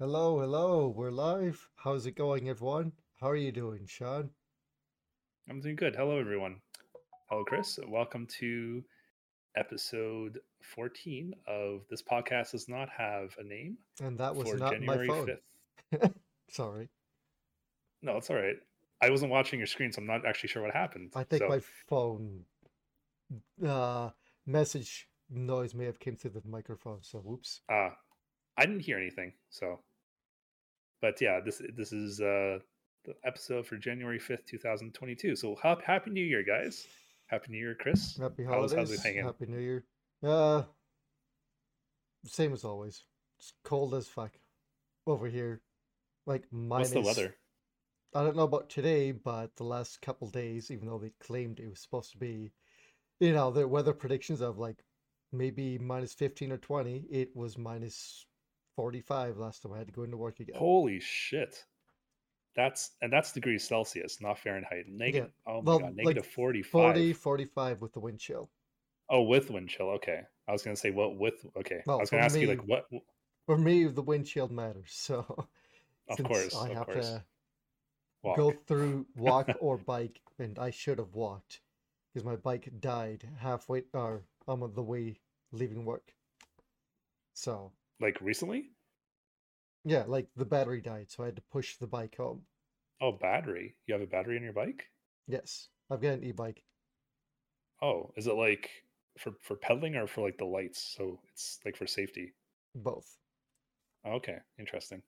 Hello, hello, we're live. How's it going, everyone? How are you doing, Sean? I'm doing good. Hello, everyone. Hello, Chris. Welcome to episode 14 of This Podcast Does Not Have a Name And that was not January my phone. 5th. Sorry. No, it's all right. I wasn't watching your screen, so I'm not actually sure what happened. I think so, my phone uh message noise may have came through the microphone, so whoops. uh, I didn't hear anything. So, but yeah, this this is uh, the episode for January 5th, 2022. So, hap- happy New Year, guys. Happy New Year, Chris. Happy How's- holidays. how's it hanging? Happy New Year. Uh same as always. It's cold as fuck over here. Like minus What's the weather? I don't know about today, but the last couple days, even though they claimed it was supposed to be, you know, the weather predictions of like maybe minus 15 or 20, it was minus 45 last time I had to go into work again. Holy shit. That's and that's degrees Celsius, not Fahrenheit. Negative. Oh my Well, god, like negative 45. 40, 45 with the wind chill. Oh, with wind chill. Okay. I was gonna say what with okay. Well, I was gonna ask you like what For me, the wind chill matters. So Of course, I of have course. to walk. go through walk or bike, and I should have walked because my bike died halfway or on the way leaving work. So like recently? Yeah, like the battery died, so I had to push the bike home. Oh, battery. You have a battery in your bike? Yes, I've got an e-bike. Oh, is it like for for pedaling or for like the lights? So it's like for safety. Both. Okay, interesting.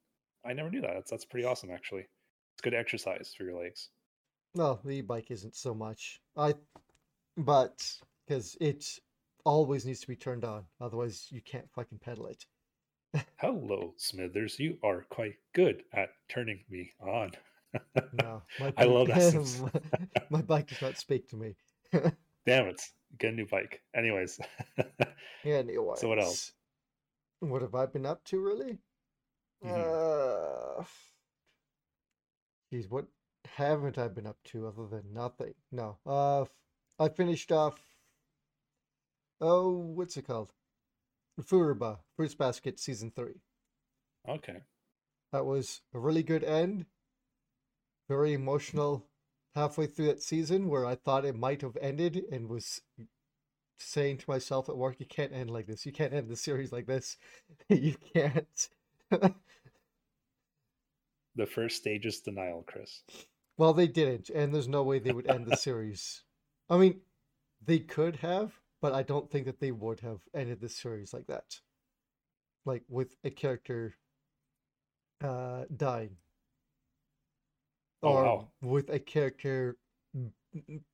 I never knew that. That's that's pretty awesome actually. It's good exercise for your legs. No, the e-bike isn't so much. I, but because it always needs to be turned on, otherwise you can't fucking pedal it. Hello, Smithers. You are quite good at turning me on. No, my I love bike- that my bike does not speak to me. Damn it. Get a new bike. Anyways. Yeah. Anyways, So what else? What have I been up to, really? Mhm. Uh, geez, what haven't I been up to other than nothing? No. Uh, I finished off. Oh, what's it called? Furuba, Fruits Basket Season 3. okay. That was a really good end. Very emotional halfway through that season where I thought it might have ended and was saying to myself at work, you can't end like this. You can't end the series like this. you can't. The first stage is denial, Chris. well, they didn't, and there's no way they would end the series. I mean, they could have, but I don't think that they would have ended the series like that. Like with a character uh dying. Oh, or wow. with a character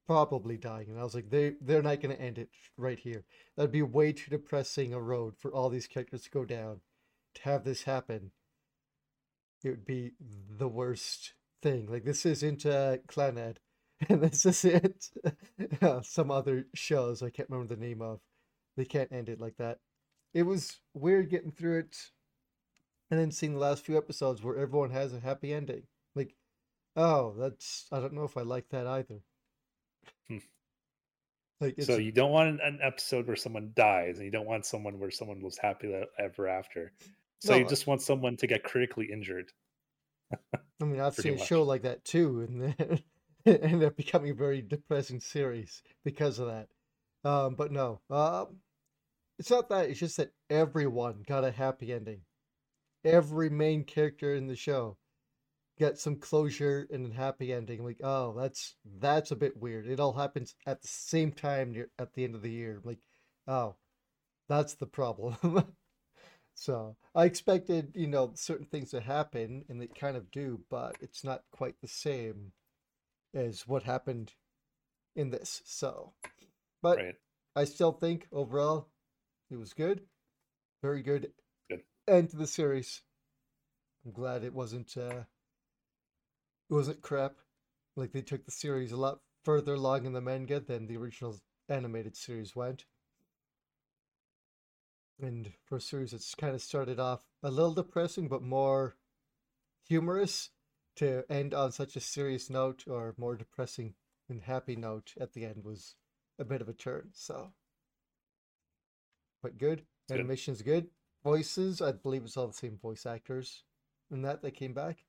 probably dying. And I was like, they they're not gonna end it right here. That'd be way too depressing a road for all these characters to go down. To have this happen, it would be the worst thing. Like this isn't uh, Clannad, and this isn't uh, some other shows I can't remember the name of. They can't end it like that. It was weird getting through it, and then seeing the last few episodes where everyone has a happy ending. Like, oh, that's I don't know if I like that either. Hmm. Like it's so you don't want an, episode where someone dies, and you don't want someone where someone was happy ever after. So No, you just want someone to get critically injured. I mean, I've seen a show like that too, and then it ended up becoming a very depressing series because of that. Um, but no, um, it's not that. It's just that everyone got a happy ending. Every main character in the show got some closure and a happy ending. Like, oh, that's that's a bit weird. It all happens at the same time near, at the end of the year. Like, oh, that's the problem. So I expected, you know, certain things to happen, and they kind of do, but it's not quite the same as what happened in this. So, but right. I still think overall it was good, very good, Good. end to the series. I'm glad it wasn't, uh, it wasn't crap. Like they took the series a lot further along in the manga than the original animated series went. And for a series that's kind of started off a little depressing, but more humorous, to end on such a serious note or more depressing and happy note at the end was a bit of a turn. So, but good. Good. Animation's good. Voices, I believe it's all the same voice actors. and that they came back.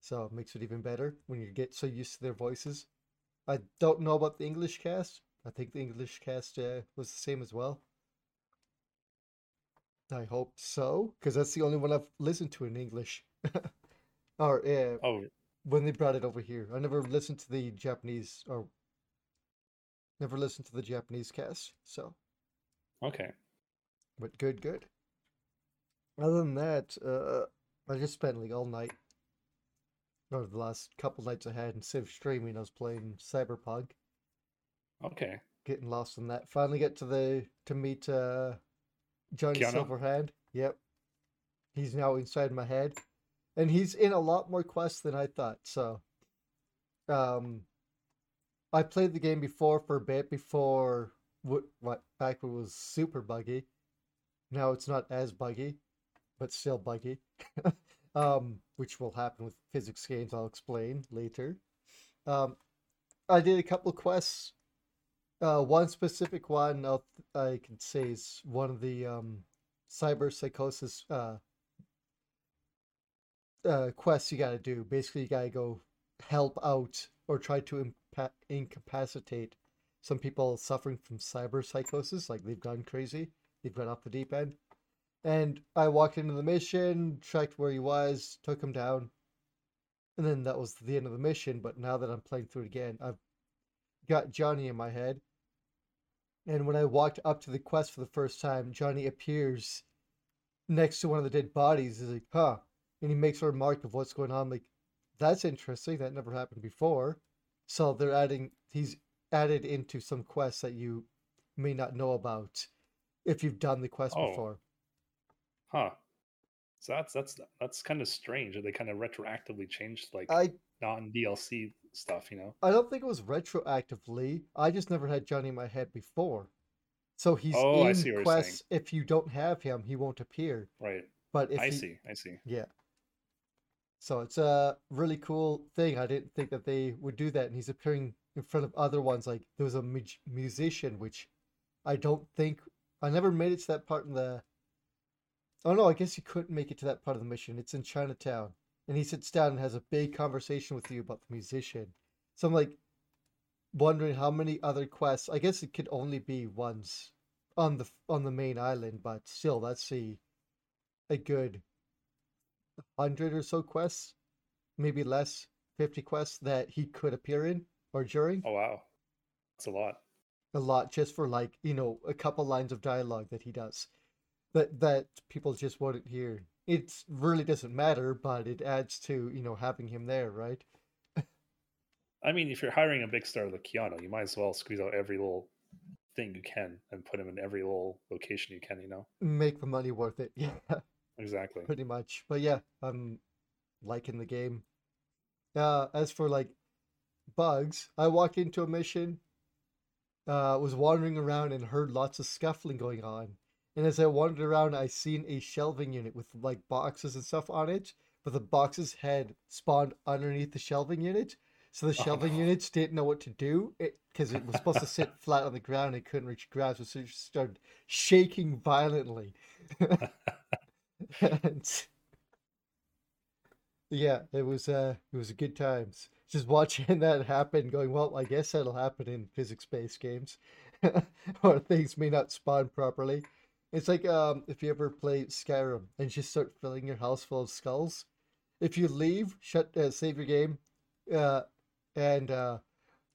So it makes it even better when you get so used to their voices. I don't know about the English cast. I think the English cast uh, was the same as well. I hope so, because that's the only one I've listened to in English. or uh, Oh, when they brought it over here, I never listened to the Japanese or never listened to the Japanese cast. So, okay. but good, good. Other than that, uh, I just spent like all night, or the last couple nights I had instead of streaming, I was playing Cyberpunk, Okay. getting lost in that. Finally, get to the to meet uh Johnny Keanu? Silverhand. Yep, he's now inside my head, and he's in a lot more quests than I thought. So, um, I played the game before for a bit before what what back when it was super buggy. Now it's not as buggy, but still buggy. um, which will happen with physics games. I'll explain later. Um, I did a couple quests. Uh, one specific one I'll, I can say is one of the um, cyber psychosis uh, uh, quests you got to do. Basically, you got to go help out or try to impa- incapacitate some people suffering from cyber psychosis, like they've gone crazy, they've gone off the deep end. And I walked into the mission, checked where he was, took him down, and then that was the end of the mission. But now that I'm playing through it again, I've got Johnny in my head. And when I walked up to the quest for the first time, Johnny appears next to one of the dead bodies. He's like, huh. And he makes a remark of what's going on. Like, that's interesting. That never happened before. So they're adding, he's added into some quests that you may not know about if you've done the quest Oh. before. Huh. So that's that's that's kind of strange that they kind of retroactively changed like I non DLC stuff, you know? I don't think it was retroactively. I just never had Johnny in my head before. So he's Oh, I in see what you're saying. quests. If you don't have him, he won't appear. Right. But if I you, see. I see. Yeah. So it's a really cool thing. I didn't think that they would do that. And he's appearing in front of other ones. Like there was a mu- musician, which I don't think I never made it to that part in the. Oh no, I guess you couldn't make it to that part of the mission. It's in Chinatown, and he sits down and has a big conversation with you about the musician. So I'm like wondering how many other quests. I guess it could only be ones on the on the main island, but still, that's a a good hundred or so quests, maybe less, fifty quests that he could appear in or during. Oh wow. That's a lot. A lot just for like you know a couple lines of dialogue that he does, that that people just wouldn't hear. It really doesn't matter, but it adds to you know having him there, right? I mean, if you're hiring a big star like Keanu, you might as well squeeze out every little thing you can and put him in every little location you can, you know? Make the money worth it. Yeah. Exactly. pretty much. But yeah, I'm liking the game. Uh, as for like bugs, I walked into a mission, uh, was wandering around and heard lots of scuffling going on. And as I wandered around, I seen a shelving unit with like boxes and stuff on it, but the boxes had spawned underneath the shelving unit. So the Oh, shelving no. units didn't know what to do because it, was supposed to sit flat on the ground and couldn't reach ground, so it just started shaking violently. and yeah, it was uh it was a good times. Just watching that happen, going, well, I guess that'll happen in physics-based games, or things may not spawn properly. It's like um if you ever play Skyrim and just start filling your house full of skulls. If you leave, shut uh, save your game, uh, and uh,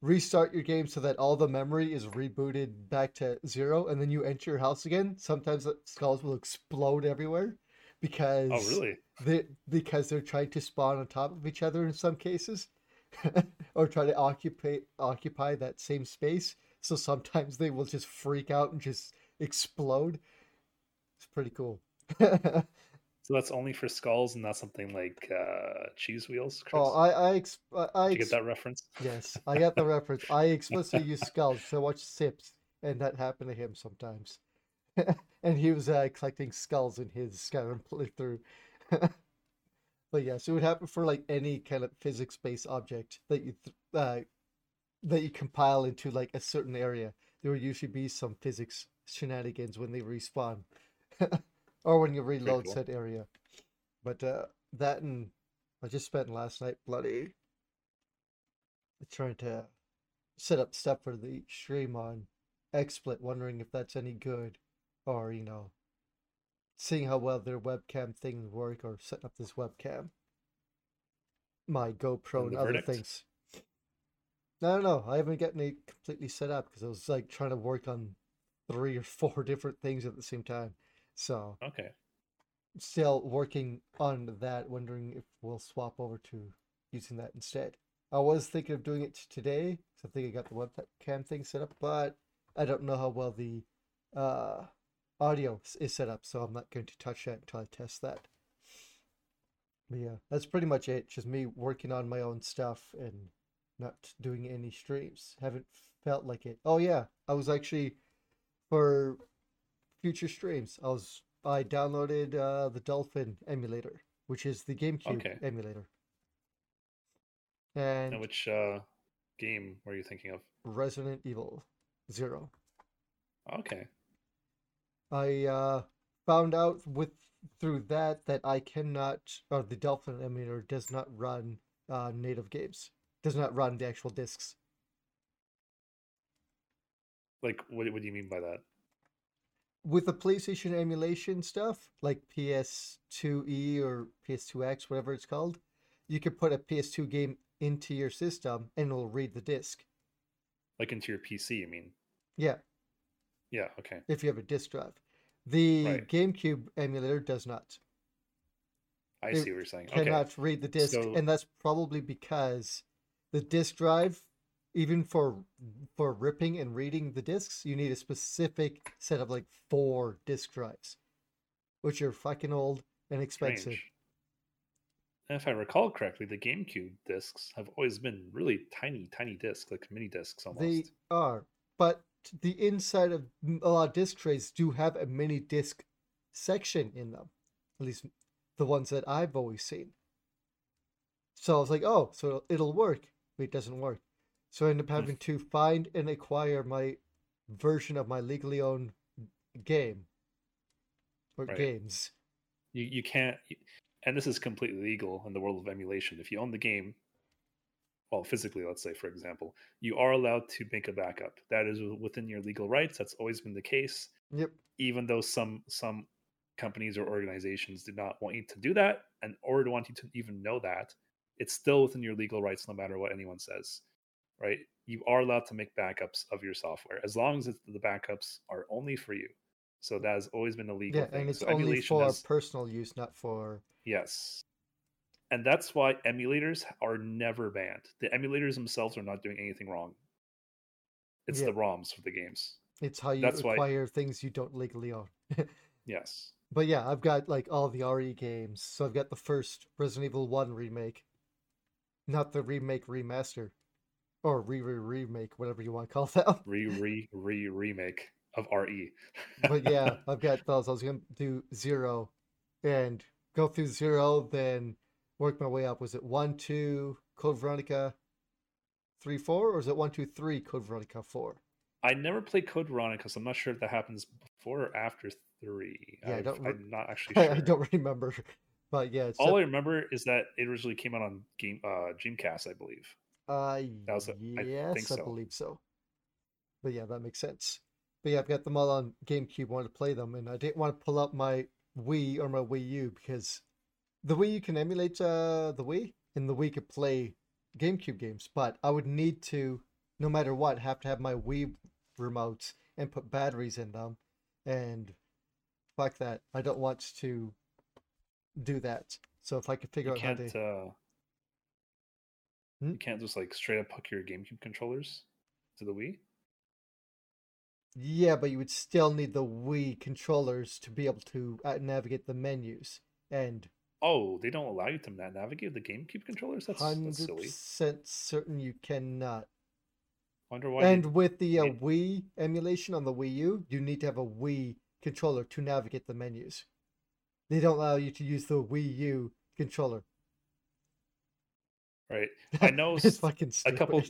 restart your game so that all the memory is rebooted back to zero, and then you enter your house again. Sometimes the skulls will explode everywhere because Oh, really? they, because they're trying to spawn on top of each other in some cases, or try to occupy occupy that same space. So sometimes they will just freak out and just explode. It's pretty cool. So that's only for skulls and not something like uh, cheese wheels, Chris? oh, I I ex- I I Did you ex- get that reference? yes, I got the reference. I explicitly use skulls. I watch Sips, and that happened to him sometimes. and he was uh, collecting skulls in his Skyrim playthrough. but yes, it would happen for like any kind of physics-based object that you th- uh, that you compile into like a certain area. There will usually be some physics shenanigans when they respawn, or when you reload cool. said area. But uh, that and I just spent last night bloody trying to set up stuff for the stream on XSplit, wondering if that's any good, or you know, seeing how well their webcam things work, or setting up this webcam, my GoPro and, the other things. No, no, no, I haven't gotten it completely set up because I was like trying to work on three or four different things at the same time. So Okay. still working on that, wondering if we'll swap over to using that instead. I was thinking of doing it today, so I think I got the webcam thing set up, but I don't know how well the uh, audio is set up, so I'm not going to touch that until I test that. But yeah, that's pretty much it. Just me working on my own stuff and not doing any streams. Haven't felt like it. Oh yeah, I was actually for future streams. I was I downloaded uh, the Dolphin emulator, which is the GameCube Okay. emulator, and And which uh, game were you thinking of? Resident Evil Zero. Okay. I uh, found out with through that that I cannot, or the Dolphin emulator does not run uh, native games. Does not run the actual discs. Like, what, what do you mean by that? With the PlayStation emulation stuff, like PS2E or PS2X, whatever it's called, you could put a PS2 game into your system and it'll read the disc. Like into your PC, you mean? Yeah, Yeah. Okay. if you have a disk drive. The Right. GameCube emulator does not. I It see what you're saying. Okay. cannot read the disc, So- and that's probably because the disk drive, even for for ripping and reading the discs, you need a specific set of like four disk drives, which are fucking old and expensive. Strange. And if I recall correctly, the GameCube discs have always been really tiny, tiny discs, like mini discs almost. They are, but the inside of a lot of disc trays do have a mini disc section in them. At least the ones that I've always seen. So I was like, oh, so it'll work. But it doesn't work. So I end up Hmm. having to find and acquire my version of my legally owned game or Right. games. You you can't, and this is completely legal in the world of emulation. If you own the game, well, physically, let's say, for example, you are allowed to make a backup. That is within your legal rights. That's always been the case. Yep. Even though some some companies or organizations do not want you to do that, and or want you to even know that, it's still within your legal rights, no matter what anyone says. Right? You are allowed to make backups of your software as long as it's, the backups are only for you. So that has always been a legal Yeah, thing. and it's So only for has- personal use, not for. Yes. And that's why emulators are never banned. The emulators themselves are not doing anything wrong. It's Yeah. the ROMs for the games. It's how you That's why- things you don't legally own. Yes. But yeah, I've got like all the RE games. So I've got the first Resident Evil 1 remake. Not the remake remaster. Or re re remake, whatever you want to call that. Re re re remake of. RE. But yeah, I've got those. I was gonna do zero and go through zero, then work my way up. Was it one, two, Code Veronica three, four, or is it one, two, three, Code Veronica four? I never played Code Veronica, so I'm not sure if that happens before or after three. Yeah, I don't re- I'm not actually sure. I don't remember. But yeah, it's All I remember is that it originally came out on Game uh, Dreamcast, I believe. Uh, That was a- I yes, I so. believe so. But yeah, that makes sense. But yeah, I've got them all on GameCube. Wanted to play them, and I didn't want to pull up my Wii or my Wii U because the way you can emulate uh, the Wii, and the Wii could play GameCube games. But I would need to, no matter what, have to have my Wii remotes and put batteries in them, and fuck that. I don't want to do that. So if I could figure You out how to, Uh, Hmm? You can't just like straight up hook your GameCube controllers to the Wii. Yeah, but you would still need the Wii controllers to be able to uh, navigate the menus. And Oh, they don't allow you to navigate the GameCube controllers. That's, hundred silly. percent certain you cannot. Wonder why. And they- with the uh, Wii emulation on the Wii U, you need to have a Wii controller to navigate the menus. They don't allow you to use the Wii U controller. right. I know it's fucking a couple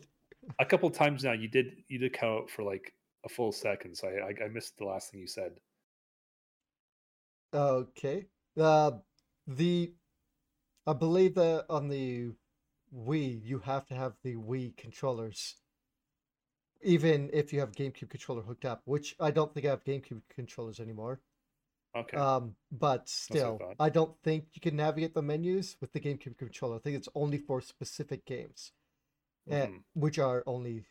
a couple times now you did you did come out for like a full second, so I I, I missed the last thing you said. Okay. Uh, the I believe that on the Wii, you have to have the Wii controllers, even if you have GameCube controller hooked up. Which I don't think I have GameCube controllers anymore. Okay. Um, but still. I don't think you can navigate the menus with the GameCube controller. I think it's only for specific games, eh, Mhm. which are only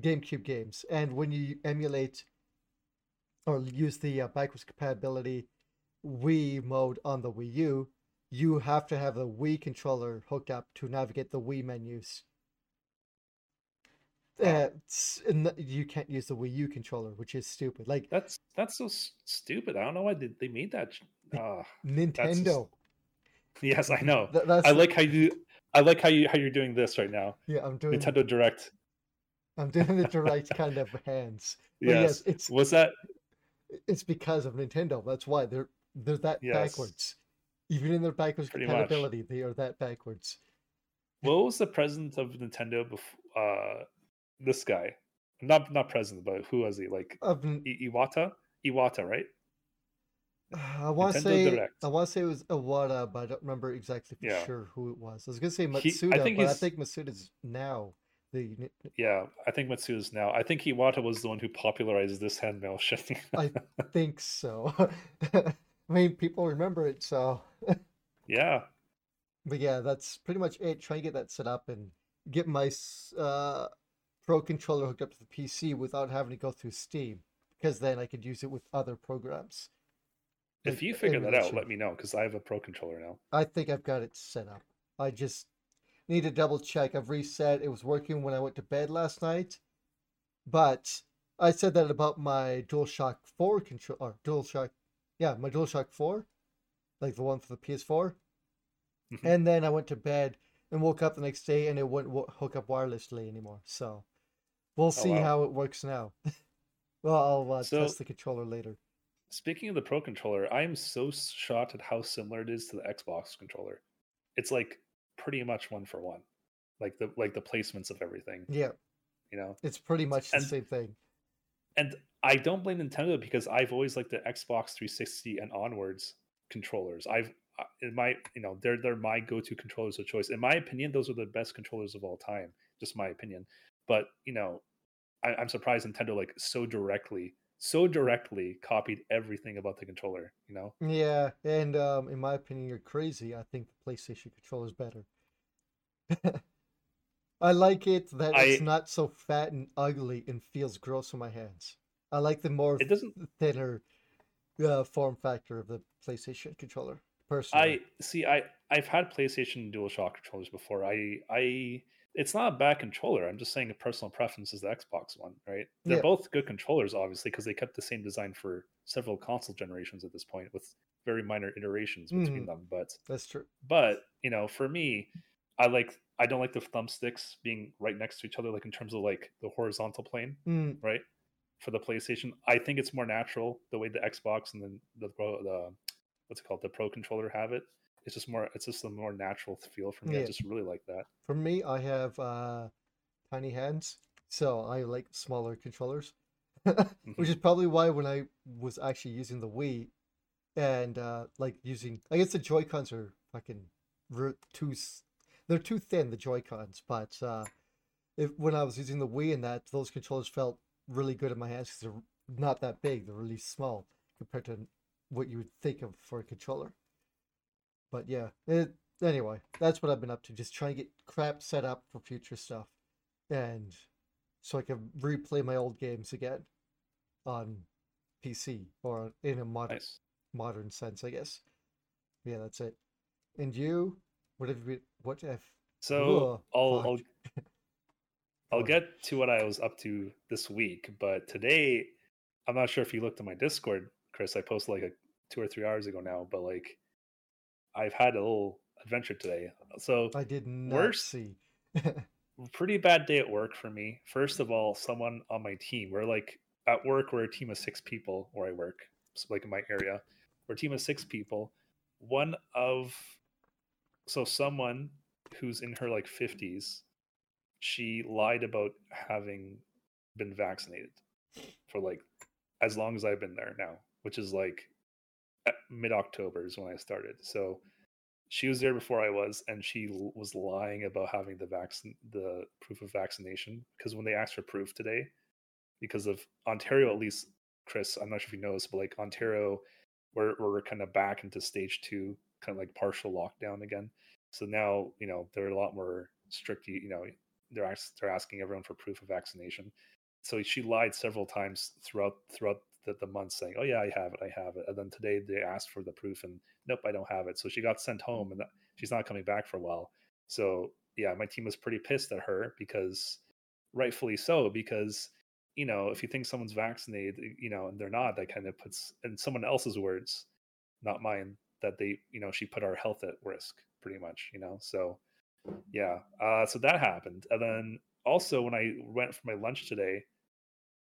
GameCube games. And when you emulate or use the uh, backwards compatibility Wii mode on the Wii U, you have to have the Wii controller hooked up to navigate the Wii menus. Uh, and you can't use the Wii U controller, which is stupid. Like That's that's so stupid. I don't know why they, they made that. Uh, Nintendo. yes, I know. Th- that's I like how you. I like how you how you're doing this right now. yeah. I'm doing Nintendo Direct. I'm doing the direct kind of hands. Yes. yes, it's Was that? it's because of Nintendo. That's why they're they're that Yes. backwards. Even in their backwards Pretty much. compatibility, they are that backwards. What was the president of Nintendo before? Uh, this guy, not not president, but who was he? Like n- I- Iwata. Iwata, right? I want to say Direct. I want to say it was Iwata, but I don't remember exactly for Yeah. sure who it was. I was gonna say He- Matsuda, I think but I think Matsuda's now the Yeah, I think Matsuda's now. I think Iwata was the one who popularized this handmail shifting. I think so. I mean, people remember it, so. Yeah, But yeah, that's pretty much it. Try and get that set up and get my uh, Pro controller hooked up to the PC without having to go through Steam, because then I could use it with other programs. if you figure that out, let me know because I have a pro controller now. I think I've got it set up. I just need to double check. I've reset. It was working when I went to bed last night, but I said that about my DualShock 4 control or DualShock, yeah, my DualShock 4, like the one for the PS4. Mhm. And then I went to bed and woke up the next day and it wouldn't wo- hook up wirelessly anymore. So we'll see wow. how it works now. well, I'll uh, So- test the controller later. Speaking of the pro controller, I am so shocked at how similar it is to the Xbox controller. It's like pretty much one for one, like the like the placements of everything. Yeah, You know, it's pretty much the And- same thing. and I don't blame Nintendo because I've always liked the Xbox 360 and onwards controllers. I've uh, in my you know they're they're my go-to controllers of choice. In my opinion, those are the best controllers of all time. Just my opinion. But you know, I, I'm surprised Nintendo like so directly, so directly copied everything about the controller. You know, Yeah, and um, in my opinion, you're crazy. I think the PlayStation controller is better. I like it that it's not so fat and ugly and feels gross in my hands. I like the more it doesn't. thinner uh, form factor of the PlayStation controller. Personally, I see. I I've had PlayStation DualShock controllers before. I I it's not a bad controller. I'm just saying a personal preference is the Xbox one, right? They're Yeah. both good controllers, obviously, because they kept the same design for several console generations at this point, with very minor iterations between Mhm. them. But that's true. but you know, for me, I like I don't like the thumbsticks being right next to each other, like in terms of like the horizontal plane, Mm, right? For the PlayStation, I think it's more natural the way the Xbox and then the Pro- the what's it called the Pro controller have it. It's just more it's just a more natural feel for me. I just really like that. For me, I have uh, tiny hands, so I like smaller controllers, which is probably why when I was actually using the Wii and uh, like using, I guess the Joy Cons are fucking too, they're too thin the Joy Cons, but uh, if when I was using the Wii and that, those controllers felt really good in my hands because they're not that big, they're really small compared to what you would think of for a controller. But yeah, it, anyway, that's what I've been up to. Just trying to get crap set up for future stuff, and so I can replay my old games again on PC or in a modern Nice. modern sense, I guess. Yeah, that's it. And you, what have you? What have? So Ugh, I'll. I'll I'll get to what I was up to this week, but today I'm not sure if you looked at my Discord, Chris. I posted like a two or three hours ago now, but like I've had a little adventure today. So I did not Worst- see. pretty bad day at work for me. First of all, someone on my team, we're like at work, we're a team of six people where I work, so like in my area, we're a team of six people. One of, so someone who's in her like 50s, she lied about having been vaccinated for like as long as I've been there now, which is like mid October is when I started. So she was there before I was, and she l- was lying about having the vaccine, the proof of vaccination. Because when they asked for proof today, because of Ontario, at least, Chris, I'm not sure if you know this, but like Ontario, we're we're kind of back into stage two, kind of like partial lockdown again. So now, you know, they're a lot more strict. You know, they're ask, they're asking everyone for proof of vaccination. So she lied several times throughout throughout the, the month, saying, "Oh yeah, I have it, I have it." And then today they asked for the proof, and nope, I don't have it. So she got sent home, and uh, she's not coming back for a while. So yeah, my team was pretty pissed at her because, rightfully so, because you know if you think someone's vaccinated, you know, and they're not, that kind of puts in someone else's words, not mine, that they you know she put our health at risk pretty much, you know. So yeah, uh, so that happened, and then also when I went for my lunch today.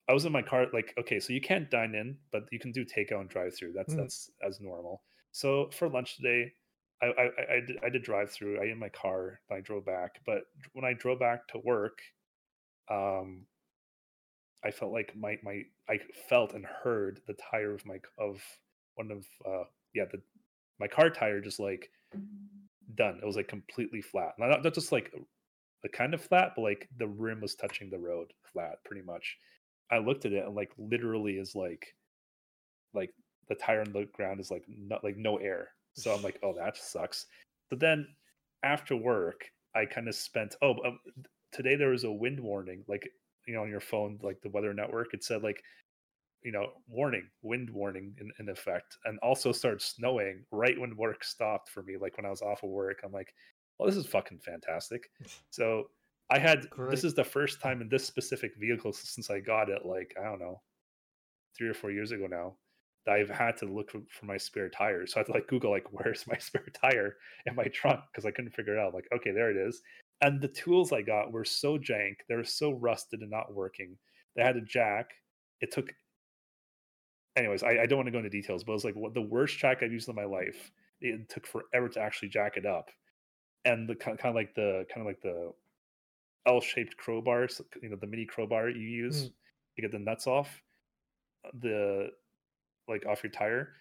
I was in my car, like, okay, so you can't dine in, but you can do takeout and drive through. That's Mm. that's as normal. So for lunch today, I I, I, did, I did drive through. I in my car. I drove back, but when I drove back to work, um, I felt like my my I felt and heard the tire of my of one of uh yeah the my car tire just like done. It was like completely flat. Not, not just like a kind of flat, but like the rim was touching the road flat, pretty much. I looked at it and like literally is like like the tire on the ground is like not like no air. So I'm like, oh, that sucks. But then after work, I kind of spent. Oh, um, today there was a wind warning, like you know, on your phone, like the weather network. It said like, you know, warning, wind warning in, in effect, and also started snowing right when work stopped for me. Like when I was off of work, I'm like, well, this is fucking fantastic. So I had Great. this is the first time in this specific vehicle since I got it, like I don't know, three or four years ago now, that I've had to look for, for my spare tire. So I had to like Google like where's my spare tire in my trunk because I couldn't figure it out. Like okay, there it is. And the tools I got were so jank, they were so rusted and not working. They had a jack. It took. Anyways, I, I don't want to go into details, but it was like what the worst jack I've used in my life. It took forever to actually jack it up, and the kind of like the kind of like the L-shaped crowbar, so, you know, the mini crowbar you use Mm. to get the nuts off the like off your tire.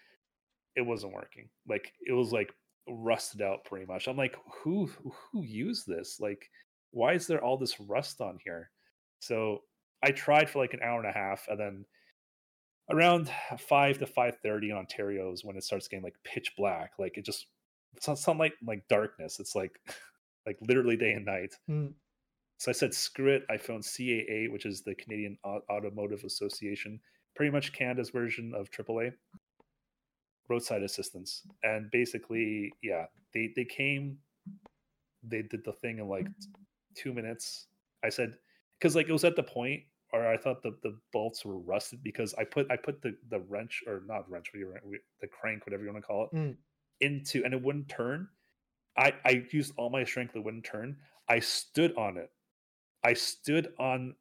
It wasn't working. Like it was like rusted out pretty much. I'm like, who who used this? Like, why is there all this rust on here? So I tried for like an hour and a half, and then around five to five thirty in Ontario is when it starts getting like pitch black. Like it just it's not sunlight like darkness. It's like like literally day and night. Mm. So I said, screw it. I found CAA, which is the Canadian Au- Automotive Association, pretty much Canada's version of AAA, roadside assistance. And basically, yeah, they they came, they did the thing in like two minutes. I said, because like it was at the point, or I thought the, the bolts were rusted because I put I put the the wrench or not wrench, what do you- the crank, whatever you want to call it, Mm. into, and it wouldn't turn. I I used all my strength, it wouldn't turn. I stood on it. I stood on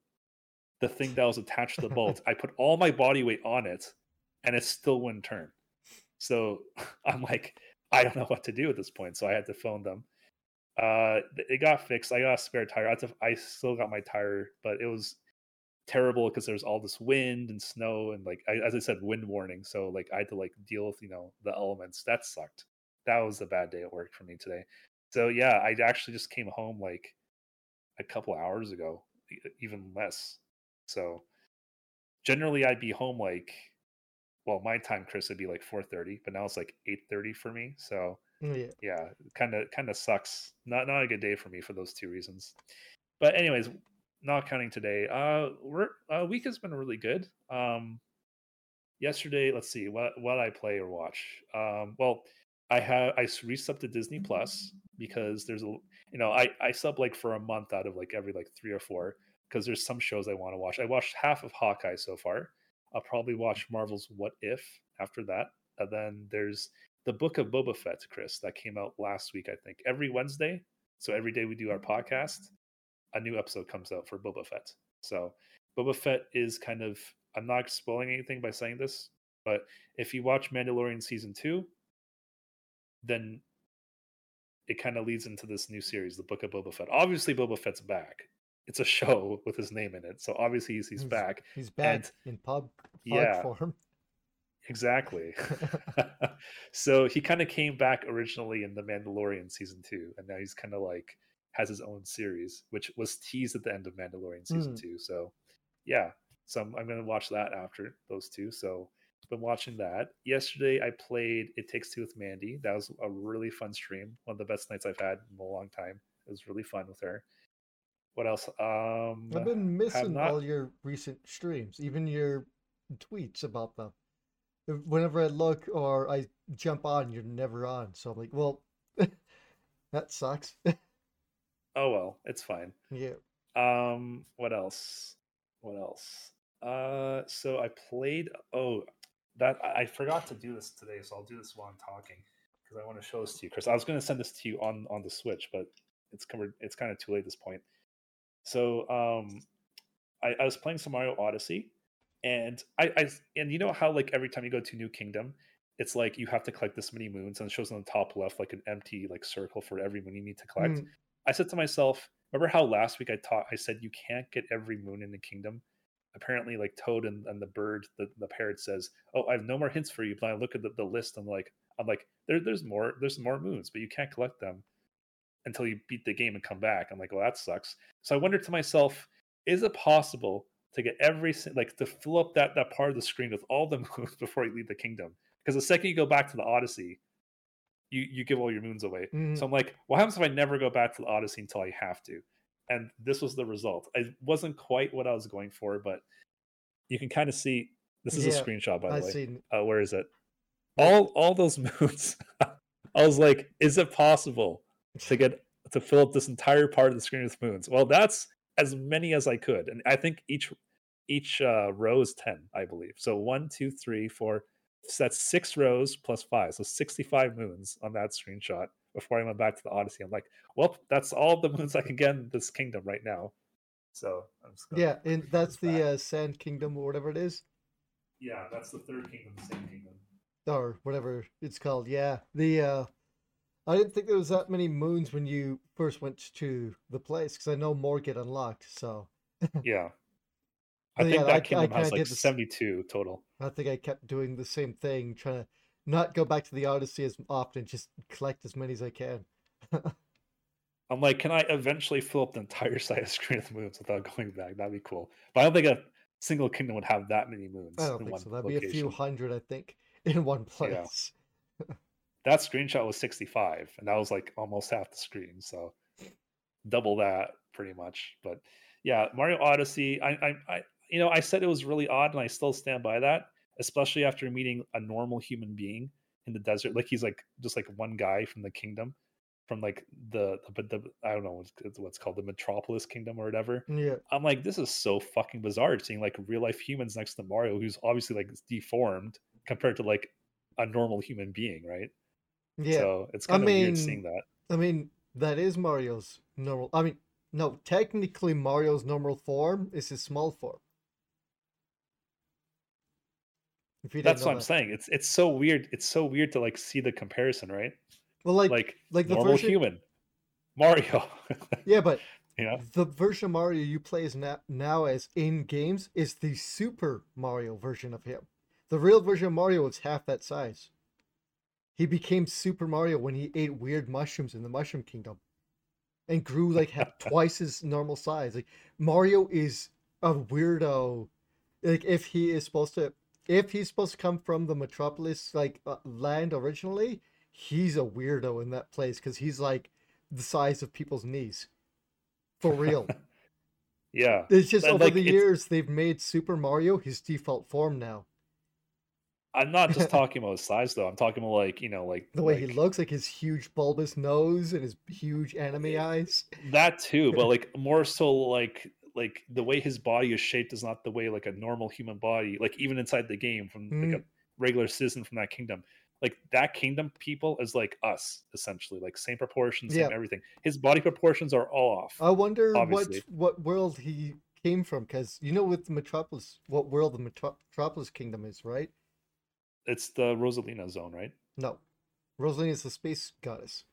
the thing that was attached to the bolt. I put all my body weight on it, and it still wouldn't turn. So I'm like, I don't know what to do at this point. So I had to phone them. Uh, it got fixed. I got a spare tire. I, to, I still got my tire, but it was terrible because there's all this wind and snow and like I, as I said, wind warning. So like I had to like deal with you know the elements. That sucked. That was a bad day at work for me today. So yeah, I actually just came home like a couple hours ago, even less. So generally I'd be home like well, my time, Chris, would be like four thirty, but now it's like eight thirty for me. So oh, Yeah. yeah, kind of kind of sucks. Not not a good day for me for those two reasons. But anyways, not counting today. Uh, we're uh, week has been really good. Um, yesterday, let's see what what I play or watch. Um, well, I have I resubbed to Disney Plus because there's a you know I I sub like for a month out of like every like three or four because there's some shows I want to watch. I watched half of Hawkeye so far. I'll probably watch Marvel's What If after that, and then there's the Book of Boba Fett, Chris, that came out last week. I think every Wednesday. So every day we do our podcast, a new episode comes out for Boba Fett. So Boba Fett is kind of I'm not spoiling anything by saying this, but if you watch Mandalorian season two, then it kind of leads into this new series, the Book of Boba Fett. Obviously, Boba Fett's back. It's a show with his name in it, so obviously he's, he's He's- back. He's back in pub yeah. form. Exactly. so he kind of came back originally in The Mandalorian season two, and now he's kind of like has his own series, which was teased at the end of Mandalorian season Mm. two. So, yeah, so I'm, I'm gonna watch that after those two. So, been watching that. Yesterday, I played It Takes Two with Mandy. That was a really fun stream. One of the best nights I've had in a long time. It was really fun with her. What else? Um, I've been missing not- all your recent streams, even your tweets about them. Whenever I look or I jump on, you're never on. So I'm like, well, that sucks. oh well, it's fine. yeah. Um, what else? What else? Uh, so I played. Oh, that I forgot to do this today, so I'll do this while I'm talking because I want to show this to you, Chris. I was going to send this to you on on the Switch, but it's covered. It's kind of too late at this point. So, um, I, I was playing some Mario Odyssey, and I, I and you know how like every time you go to New Kingdom, it's like you have to collect this many moons, and it shows on the top left like an empty like circle for every moon you need to collect. Mm, I said to myself, remember how last week I taught I said you can't get every moon in the kingdom? Apparently, like Toad and, and the bird, the, the parrot says, Oh, I have no more hints for you. But I look at the, the list, I'm like, I'm like, there, there's more, there's more moons, but you can't collect them until you beat the game and come back. I'm like, well, that sucks. So I wondered to myself, is it possible to get every like to fill up that that part of the screen with all the moons before you leave the kingdom? Because the second you go back to the Odyssey, you you give all your moons away. mm. So I'm like, what happens if I never go back to the Odyssey until I have to? And this was the result. It wasn't quite what I was going for, but you can kind of see. This is Yeah, a screenshot, by the I way. seen. Uh, where is it? All all those moons. I was like, is it possible to get to fill up this entire part of the screen with moons? Well, that's as many as I could, and I think each each uh, row is ten, I believe. So one, two, three, four. So that's six rows plus five, so sixty-five moons on that screenshot. Before I went back to the Odyssey, I'm like, well, that's all the moons I can get in this kingdom right now. So I'm just Yeah, and that's back. the uh, Sand Kingdom or whatever it is, yeah, that's the third kingdom, the same kingdom. or whatever it's called. Yeah, the uh, I didn't think there was that many moons when you first went to the place because I know more get unlocked. So Yeah. I think yeah, that I- I kingdom has like did the s- 72 total. I think I kept doing the same thing, trying to not go back to the Odyssey as often, just collect as many as I can. I'm like, can I eventually fill up the entire side of the screen with moons without going back? That'd be cool. But I don't think a single kingdom would have that many moons I don't in think so. That'd be a few hundred, I think, in one place. Yeah. That screenshot was 65, and that was like almost half the screen. So double that pretty much. But yeah, Mario Odyssey. I, I, I, you know, I said it was really odd, and I still stand by that. Especially after meeting a normal human being in the desert, like he's like just like one guy from the kingdom, from like the the, the I don't know what's, what's called the Metropolis Kingdom or whatever. Yeah, I'm like, this is so fucking bizarre seeing like real life humans next to Mario, who's obviously like deformed compared to like a normal human being, right? yeah. So it's I kind of weird seeing that. I mean, that is Mario's normal. I mean, no, technically Mario's normal form is his small form. If you That's what I'm saying. It's it's so weird. It's so weird to like see the comparison, right? Well, like, Like, like the normal version- human, Mario. yeah, but you know, the version of Mario you play as now, now as in games is the Super Mario version of him. The real version of Mario is half that size. He became Super Mario when he ate weird mushrooms in the Mushroom Kingdom, and grew like half twice his normal size. Like Mario is a weirdo. Like if he is supposed to, if he's supposed to come from the Metropolis like uh, land originally, he's a weirdo in that place because he's like the size of people's knees. For real. yeah. It's just And, over like, the it's- years they've made Super Mario his default form now. I'm not just talking about his size though. I'm talking about like you know like The way he looks, like his huge bulbous nose and his huge anime eyes. that too, but like more so like like the way his body is shaped is not the way like a normal human body, like even inside the game from like mm. a regular citizen from that kingdom. Like that kingdom people is like us essentially, like same proportions, same Yeah. everything. His body proportions are all off. I wonder Obviously. what what world he came from, because you know with the Metropolis, what world the Metro- Metropolis Kingdom is, right? It's the Rosalina zone, right? No, Rosalina is the space goddess.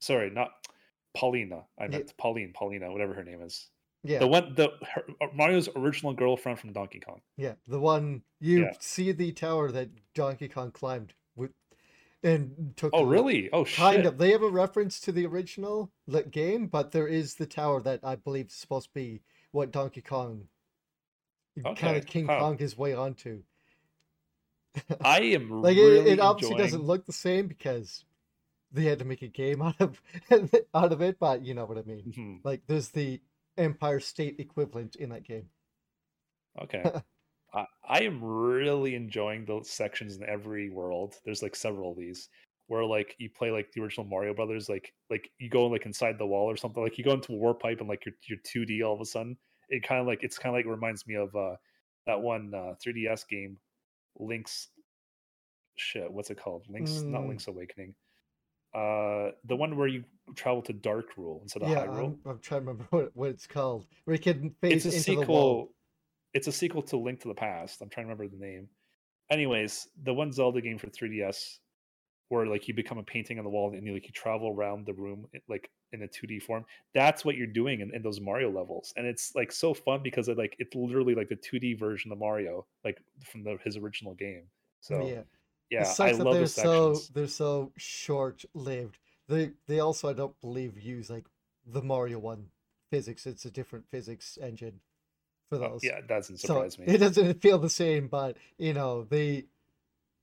Sorry, not Paulina. I Yeah. meant Pauline, Paulina, whatever her name is. Yeah, The one the her, uh, Mario's original girlfriend from Donkey Kong. yeah, the one you Yeah. see the tower that Donkey Kong climbed with and took. Oh really? Oh Kind shit. of. They have a reference to the original game, but there is the tower that I believe is supposed to be what Donkey Kong, kind of King huh. Kong his way onto. I am Like really it, it obviously enjoying... doesn't look the same because they had to make a game out of out of it, but you know what I mean. Mhm, Like there's the Empire State equivalent in that game. Okay. I, I am really enjoying the sections in every world. There's like several of these where like you play like the original Mario Brothers, like like you go like inside the wall or something. Like you go into a warp pipe and like you're you're 2D all of a sudden. It kind of like it's kind of like reminds me of uh that one uh 3DS game, Link's shit. What's it called? Link's not Mm. Link's Awakening. Uh, the one where you travel to Dark Rule instead of yeah, Hyrule. I'm, I'm trying to remember what, what it's called. Where you can it's face a into the wall. sequel it's a sequel to link to the past i'm trying to remember the name anyways the one zelda game for 3ds where like you become a painting on the wall and you like you travel around the room like in a 2d form that's what you're doing in, in those mario levels and it's like so fun because it like it's literally like the 2d version of mario like from the, his original game so yeah. Yeah, it i sucks that love they're those so sections they're so short lived. They they also I don't believe use like the Mario one physics. It's a different physics engine for Oh, those. yeah it doesn't so surprise me it doesn't feel the same, but you know the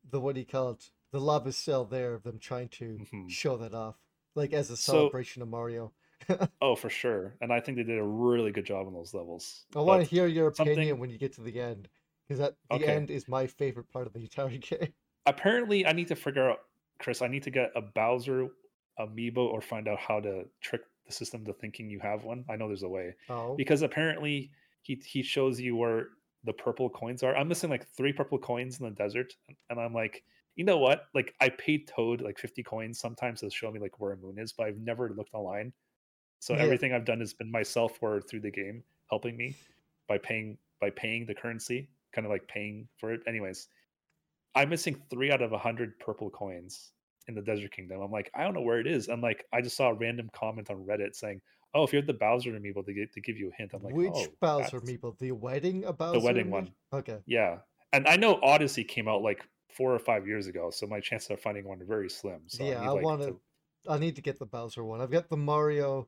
the what do you call it? The love is still there of them trying to Mhm. show that off, like as a So- celebration of Mario. oh for sure and i think they did a really good job on those levels I want to hear your something- opinion when you get to the end, because that the Okay. end is my favorite part of the entire game. Apparently I need to figure out Chris, I need to get a Bowser amiibo or find out how to trick the system to thinking you have one. I know there's a way. Oh, Because apparently he he shows you where the purple coins are. I'm missing like three purple coins in the desert and I'm like, you know what? Like I paid Toad like 50 coins sometimes to show me like where a moon is, but I've never looked online. So Yeah. everything I've done has been myself or through the game helping me by paying by paying the currency, kind of like paying for it. Anyways, I'm missing three out of a hundred purple coins in the Desert Kingdom. I'm like, I don't know where it is. And like, I just saw a random comment on Reddit saying, "Oh, if you have the Bowser amiibo, to get to give you a hint." I'm like, which oh, Bowser that's- amiibo? The wedding of the wedding one. Okay. Yeah, and I know Odyssey came out like four or five years ago, so my chances of finding one are very slim. So yeah, I, need, I want to. I need to get the Bowser one. I've got the Mario.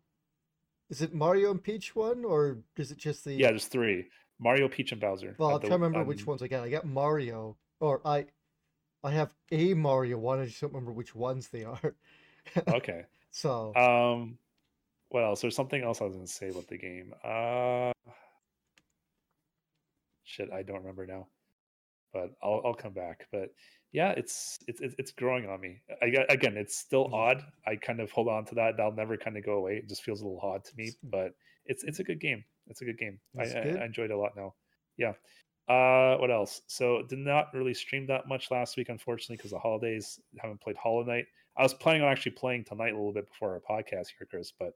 Is it Mario and Peach one, or is it just the? Yeah, there's three: Mario, Peach, and Bowser. Well, I'm the- trying to remember which um, ones I got. I got Mario, or I, I have a Mario one. I just don't remember which ones they are. Okay. so Um, what else? There's something else I was going to say about the game. Uh, shit, I don't remember now. But I'll I'll come back. But yeah, it's it's it's growing on me. I, again, it's still Mhm. odd. I kind of hold on to that. That'll never kind of go away. It just feels a little odd to me. But it's it's a good game. It's a good game. I, I. I enjoyed it a lot now. Yeah. Uh, what else? So did not really stream that much last week, unfortunately, because the holidays. Haven't played Hollow Knight. I was planning on actually playing tonight a little bit before our podcast here, Chris, but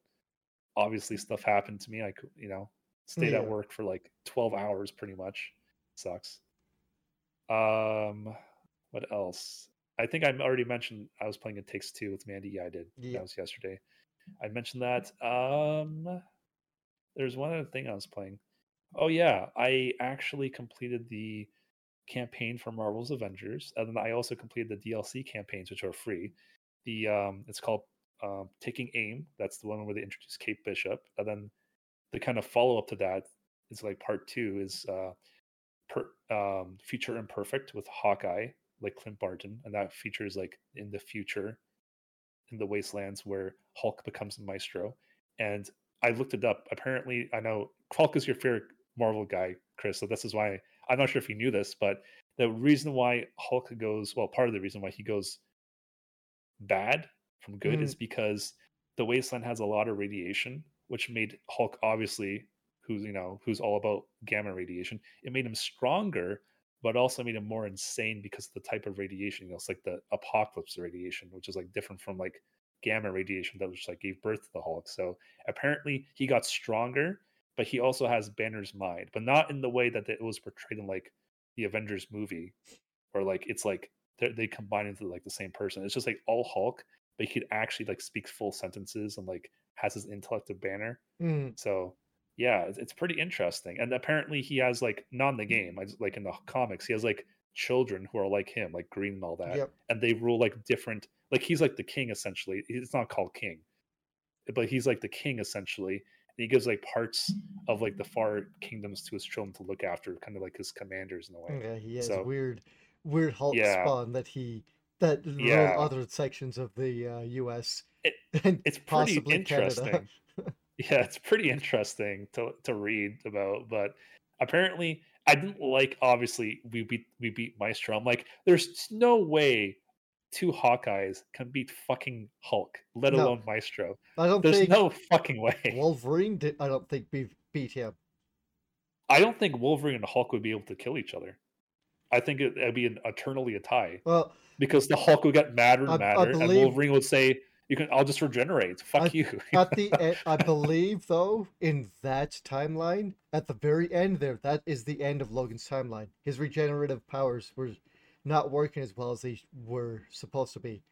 obviously stuff happened to me. I could, you know, stayed at work for like 12 hours pretty much. Sucks. Um, what else? I think I already mentioned I was playing It Takes Two with Mandy. Yeah, I did. Yeah. That was yesterday. I mentioned that. Um, there's one other thing I was playing. Oh yeah, I actually completed the campaign for Marvel's Avengers, and then I also completed the DLC campaigns, which are free. The um, it's called um, Taking Aim. That's the one where they introduce Kate Bishop, and then the kind of follow up to that is like part two is uh, per, um, Future Imperfect with Hawkeye, like Clint Barton, and that features like in the future, in the wastelands where Hulk becomes maestro. And I looked it up. Apparently, I know Hulk is your favorite Marvel guy, Chris. So this is why I'm not sure if you knew this, but the reason why Hulk goes well, part of the reason why he goes bad from good is mm. because the wasteland has a lot of radiation, which made Hulk obviously, who's you know, who's all about gamma radiation, it made him stronger, but also made him more insane because of the type of radiation. You know, it's like the apocalypse radiation, which is like different from like gamma radiation that just like gave birth to the Hulk. So apparently he got stronger, but he also has Banner's mind, but not in the way that it was portrayed in like the Avengers movie, or like it's like they they combine into like the same person. It's just like all Hulk, but he could actually like speak full sentences and like has his intellect of Banner. mm, So yeah, it's, it's pretty interesting. And apparently, he has like not in the game, like in the comics, he has like children who are like him, like green and all that, Yep. and they rule like different. Like he's like the king essentially. It's not called king, but he's like the king essentially. He gives like parts of like the far kingdoms to his children to look after, kind of like his commanders in a way. Yeah, he has So- weird, weird Hulk Yeah. spawn that he that rule Yeah. other sections of the uh, U.S. It- and It's pretty possibly interesting. Yeah, it's pretty interesting to to read about. But apparently, I didn't like. Obviously, we beat we beat Maestro. I'm like, there's no way two Hawkeyes can beat fucking Hulk, let No. alone Maestro. I don't There's think no fucking way. Wolverine did. I don't think beat beat him. I don't think Wolverine and Hulk would be able to kill each other. I think it, it'd be an, eternally a tie Well, because the Hulk would get madder and I- I madder, and Wolverine would say, "You can, I'll just regenerate. Fuck I- you." at the end, I believe though in that timeline, at the very end there, that is the end of Logan's timeline. His regenerative powers were not working as well as they were supposed to be.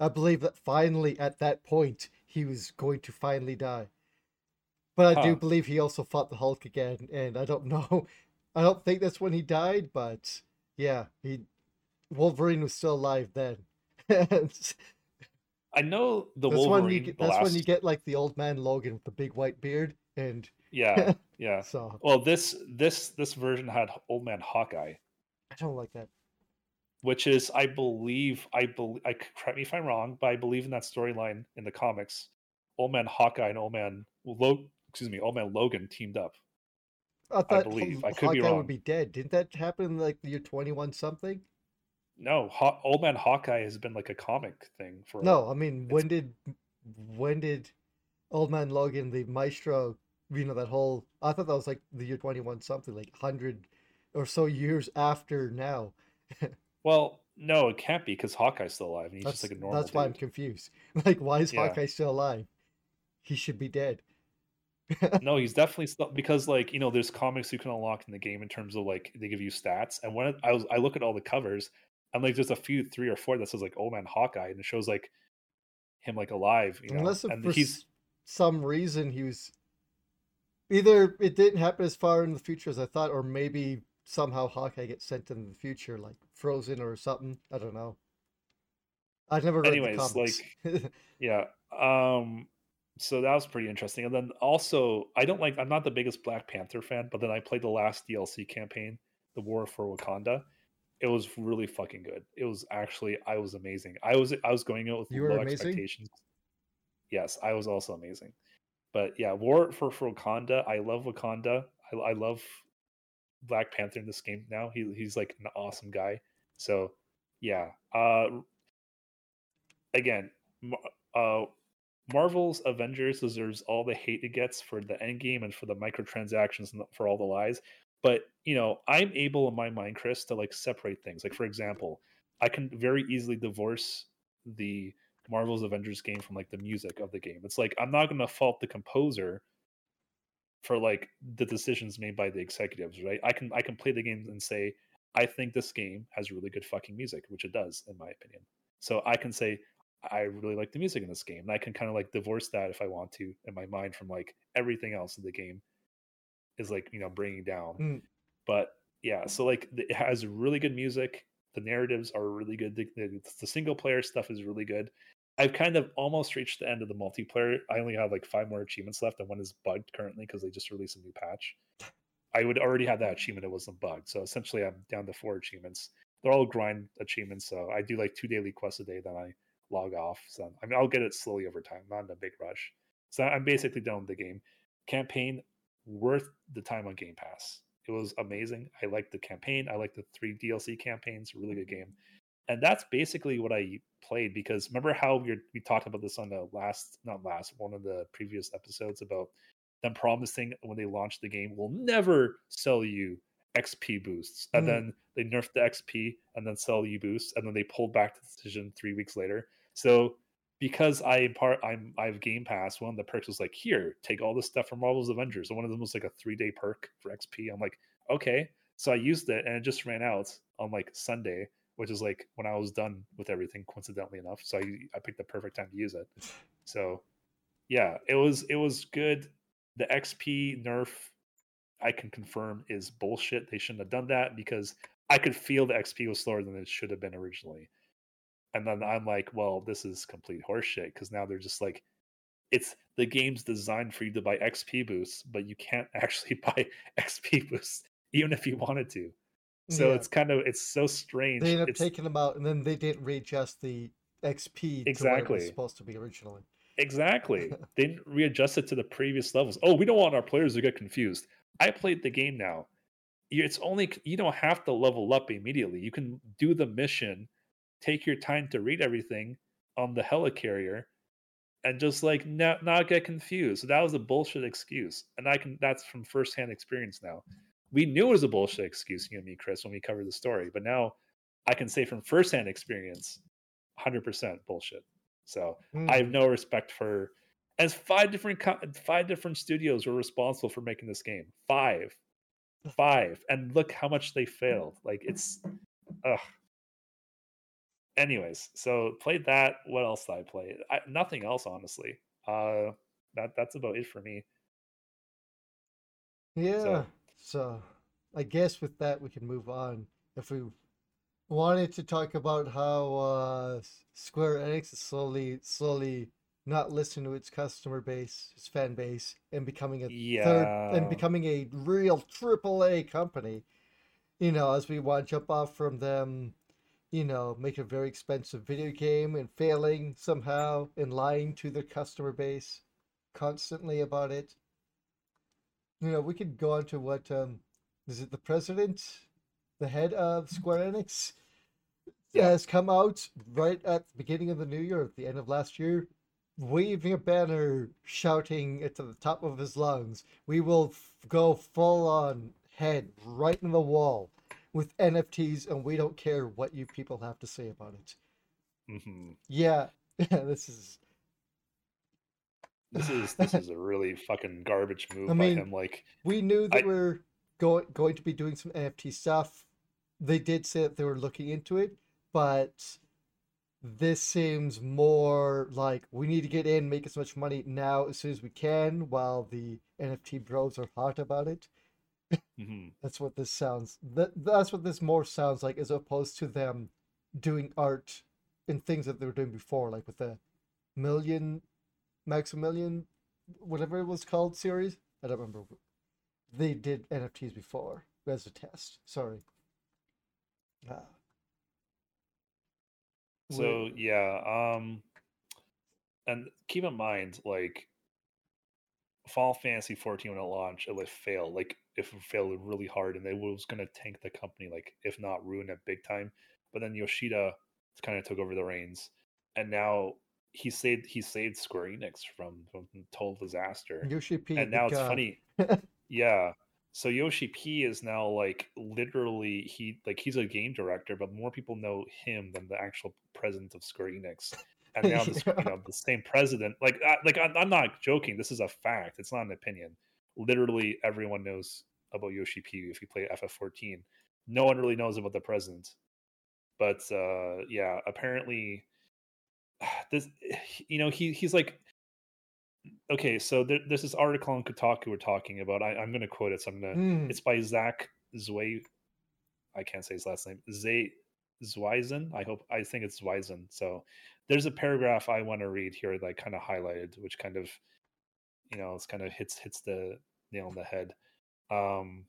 I believe that finally at that point he was going to finally die. But I do believe he also fought the Hulk again, and I don't know. I don't think that's when he died, but yeah, he Wolverine was still alive then. I know the Wolverine. when you get, that's when you get like the old man Logan with the big white beard, and Yeah, yeah. so Well, this this this version had Old Man Hawkeye, I don't like that. Which is, I believe, I believe, I correct me if I'm wrong, but I believe in that storyline in the comics, Old Man Hawkeye and Old Man Lo- excuse me, Old Man Logan teamed up. I thought believe. I could be Hawkeye wrong. would be dead. Didn't that happen in like the year twenty one something? No, Haw- Old Man Hawkeye has been like a comic thing for No, I mean when did when did Old Man Logan the Maestro? You know that whole. I thought that was like the year twenty one something, like hundred or so years after now. Well, no, it can't be because Hawkeye's still alive and he's That's just like a normal. that's why I'm confused. Like, why is Yeah. Hawkeye still alive? He should be dead. no, he's definitely still because like you know, there's comics you can unlock in the game in terms of like they give you stats, and when I was I look at all the covers, and like there's a few three or four that says like Old Man Hawkeye, and it shows like him like alive, you know, Unless and for he's some reason he was either it didn't happen as far in the future as I thought, or maybe somehow Hawkeye gets sent into the future, like frozen or something. I don't know. I've never read Anyways, the comics. yeah. Um, so that was pretty interesting, and then also I don't like I'm not the biggest Black Panther fan, but then I played the last DLC campaign, the War for Wakanda. It was really fucking good. It was actually I was amazing. I was I was going out with You were low amazing? expectations. Yes, I was also amazing. But yeah, War for, for Wakanda. I love Wakanda. I, I love Black Panther in this game now. He he's like an awesome guy. So yeah. Uh again, uh Marvel's Avengers deserves all the hate it gets for the end game and for the microtransactions and for all the lies. But you know, I'm able in my mind, Chris, to like separate things. Like for example, I can very easily divorce the Marvel's Avengers game from like the music of the game. It's like I'm not gonna fault the composer for like the decisions made by the executives, right? I can I can play the game and say, I think this game has really good fucking music, which it does, in my opinion. So I can say, I really like the music in this game. And I can kind of like divorce that if I want to in my mind from like everything else in the game is like, you know, bringing down. Mm. But yeah, so like it has really good music. The narratives are really good. The, the, the single player stuff is really good. I've kind of almost reached the end of the multiplayer. I only have like five more achievements left, and one is bugged currently because they just released a new patch. I would already have that achievement; it wasn't bugged. So essentially, I'm down to four achievements. They're all grind achievements, so I do like two daily quests a day. Then I log off. So I mean, I'll get it slowly over time, not in a big rush. So I'm basically done with the game. Campaign worth the time on Game Pass. It was amazing. I liked the campaign. I liked the three DLC campaigns. Really good mm-hmm. game. And that's basically what I played because remember how we, we talked about this on the last, not last, one of the previous episodes about them promising when they launched the game, we'll never sell you XP boosts. And Mm. then they nerfed the XP and then sell you boosts. And then they pulled back the decision three weeks later. So because I part I'm I have Game Pass, one of the perks was like, here, take all this stuff from Marvel's Avengers. And one of them was like a three day perk for XP. I'm like, okay. So I used it and it just ran out on like Sunday, which is like when I was done with everything, coincidentally enough. So I I picked the perfect time to use it. So yeah, it was it was good. the XP nerf, I can confirm is bullshit. They shouldn't have done that because I could feel the XP was slower than it should have been originally. And then I'm like, well, this is complete horseshit because now they're just like, it's the game's designed for you to buy XP boosts, but you can't actually buy XP boosts even if you wanted to. So Yeah. it's kind of it's so strange. They ended up It's- taking them out, and then they didn't readjust the XP to what it Exactly. was supposed to be originally. Exactly. they didn't readjust it to the previous levels. Oh, we don't want our players to get confused. I played the game now. It's only you don't have to level up immediately. You can do the mission, take your time to read everything on the helicarrier, and just like not not get confused. So that was a bullshit excuse, and I can that's from firsthand experience now. We knew it was a bullshit excuse, you and me, Chris, when we covered the story, but now I can say from firsthand experience, hundred percent bullshit. So Hmm. I have no respect for as five different co- five different studios were responsible for making this game. Five, five, and look how much they failed. Like it's, ugh. Anyways, so played that. What else did I play? I, nothing else, honestly. Uh, that that's about it for me. Yeah. So I guess with that we can move on. If we wanted to talk about how uh, Square Enix is slowly, slowly not listening to its customer base, its fan base, and becoming a third and becoming a real triple A company. You know, as we want to jump off from them, you know, make a very expensive video game and failing somehow and lying to their customer base constantly about it. You know, we could go on to what um is it the president, the head of Square Enix, Yeah. has come out right at the beginning of the new year, at the end of last year, waving a banner, shouting it to the top of his lungs, "We will f- go full on head right in the wall with NFTs, and we don't care what you people have to say about it." hmm Yeah, this is. This is this is a really fucking garbage move I by mean, him. Like, We knew that I- we're going going to be doing some NFT stuff. They did say that they were looking into it, but this seems more like we need to get in, make as much money now as soon as we can, while the NFT bros are hot about it. mhm. That's what this sounds. That that's what this more sounds like, as opposed to them doing art and things that they were doing before, like with the million, Maximilian, whatever it was called series. I don't remember. They did NFTs before as a test. Sorry. Ah. So yeah, um and keep in mind, like Final Fantasy 14 when it launched, it like failed. Like if it failed really hard and it was gonna tank the company, like if not ruin it big time. But then Yoshida kind of took over the reins and now he saved he saved Square Enix from, from total disaster. Yoshi P. and now it's god. funny. yeah. So Yoshi P is now like literally he like he's a game director, but more people know him than the actual president of Square Enix. And now this, Yeah. you know, the same president, like, I, like I'm, I'm not joking. This is a fact. It's not an opinion. Literally, everyone knows about Yoshi P. If you play FF14, no one really knows about the president. But uh, yeah, apparently, this, you know, he he's like okay, so there, there's this article on Kotaku we're talking about. I, I'm going to quote it. So I'm to. Mm, It's by Zack Zway. I can't say his last name. Zay Zwiezen. I hope. I think it's Zwiezen. So there's a paragraph I want to read here that I kind of highlighted, which kind of, you know, it's kind of hits hits the nail on the head. Um,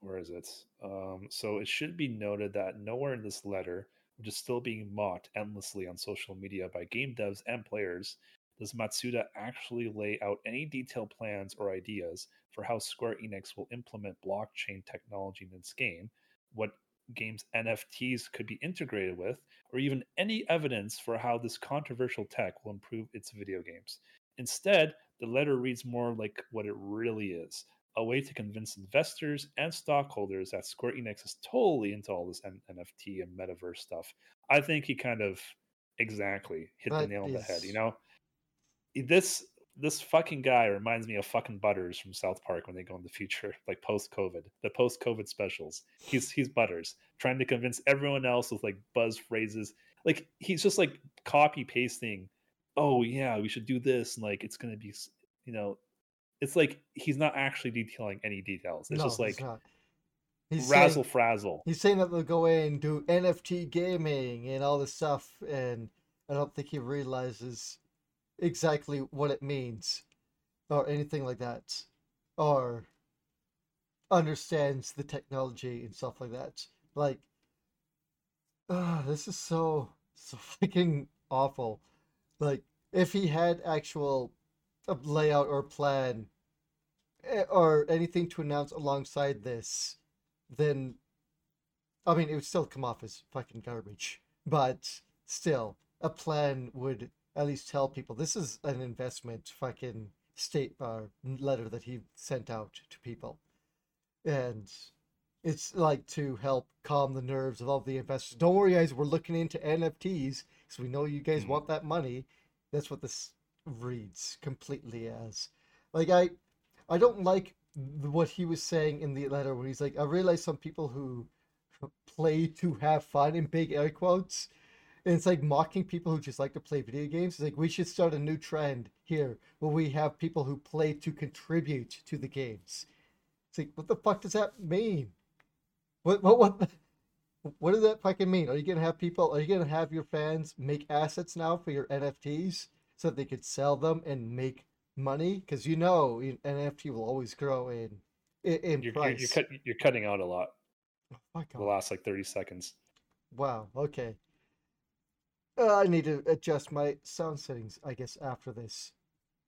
where is it? Um, so it should be noted that nowhere in this letter, which is still being mocked endlessly on social media by game devs and players, does Matsuda actually lay out any detailed plans or ideas for how Square Enix will implement blockchain technology in its game, what games NFTs could be integrated with, or even any evidence for how this controversial tech will improve its video games. Instead, the letter reads more like what it really is a way to convince investors and stockholders that Square Enix is totally into all this N- NFT and metaverse stuff. I think he kind of exactly hit the That nail on the head. You know, this this fucking guy reminds me of fucking Butters from South Park when they go in the future, like post COVID, the post COVID specials. He's he's Butters trying to convince everyone else with like buzz phrases. Like he's just like copy pasting. Oh yeah, we should do this, and like it's gonna be, you know, it's like he's not actually detailing any details. It's no, just like. He's razzle saying, frazzle. he's saying that they'll go in and do NFT gaming and all this stuff, and I don't think he realizes exactly what it means or anything like that, or understands the technology and stuff like that. Like, ah, this is so so freaking awful. Like, if he had actual a layout or plan eh, or anything to announce alongside this, then I mean it would still come off as fucking garbage. But still, a plan would at least tell people this is an investment fucking state uh, letter that he sent out to people. And it's like to help calm the nerves of all the investors. Don't worry, guys, we're looking into NFTs because we know you guys Mhm. want that money. That's what this reads completely as. Like I, I don't like what he was saying in the letter where he's like, I realize some people who play to have fun in big air quotes. And it's like mocking people who just like to play video games. It's like we should start a new trend here where we have people who play to contribute to the games. It's like, what the fuck does that mean? What what what? What does that fucking mean? Are you gonna have people? Are you gonna have your fans make assets now for your NFTs so that they could sell them and make money? Because you know an NFT will always grow in in, in You're, you're, price. you're, cut, you're cutting out a lot. Oh, The last like thirty seconds. Wow. Okay. Uh, I need to adjust my sound settings, I guess, after this.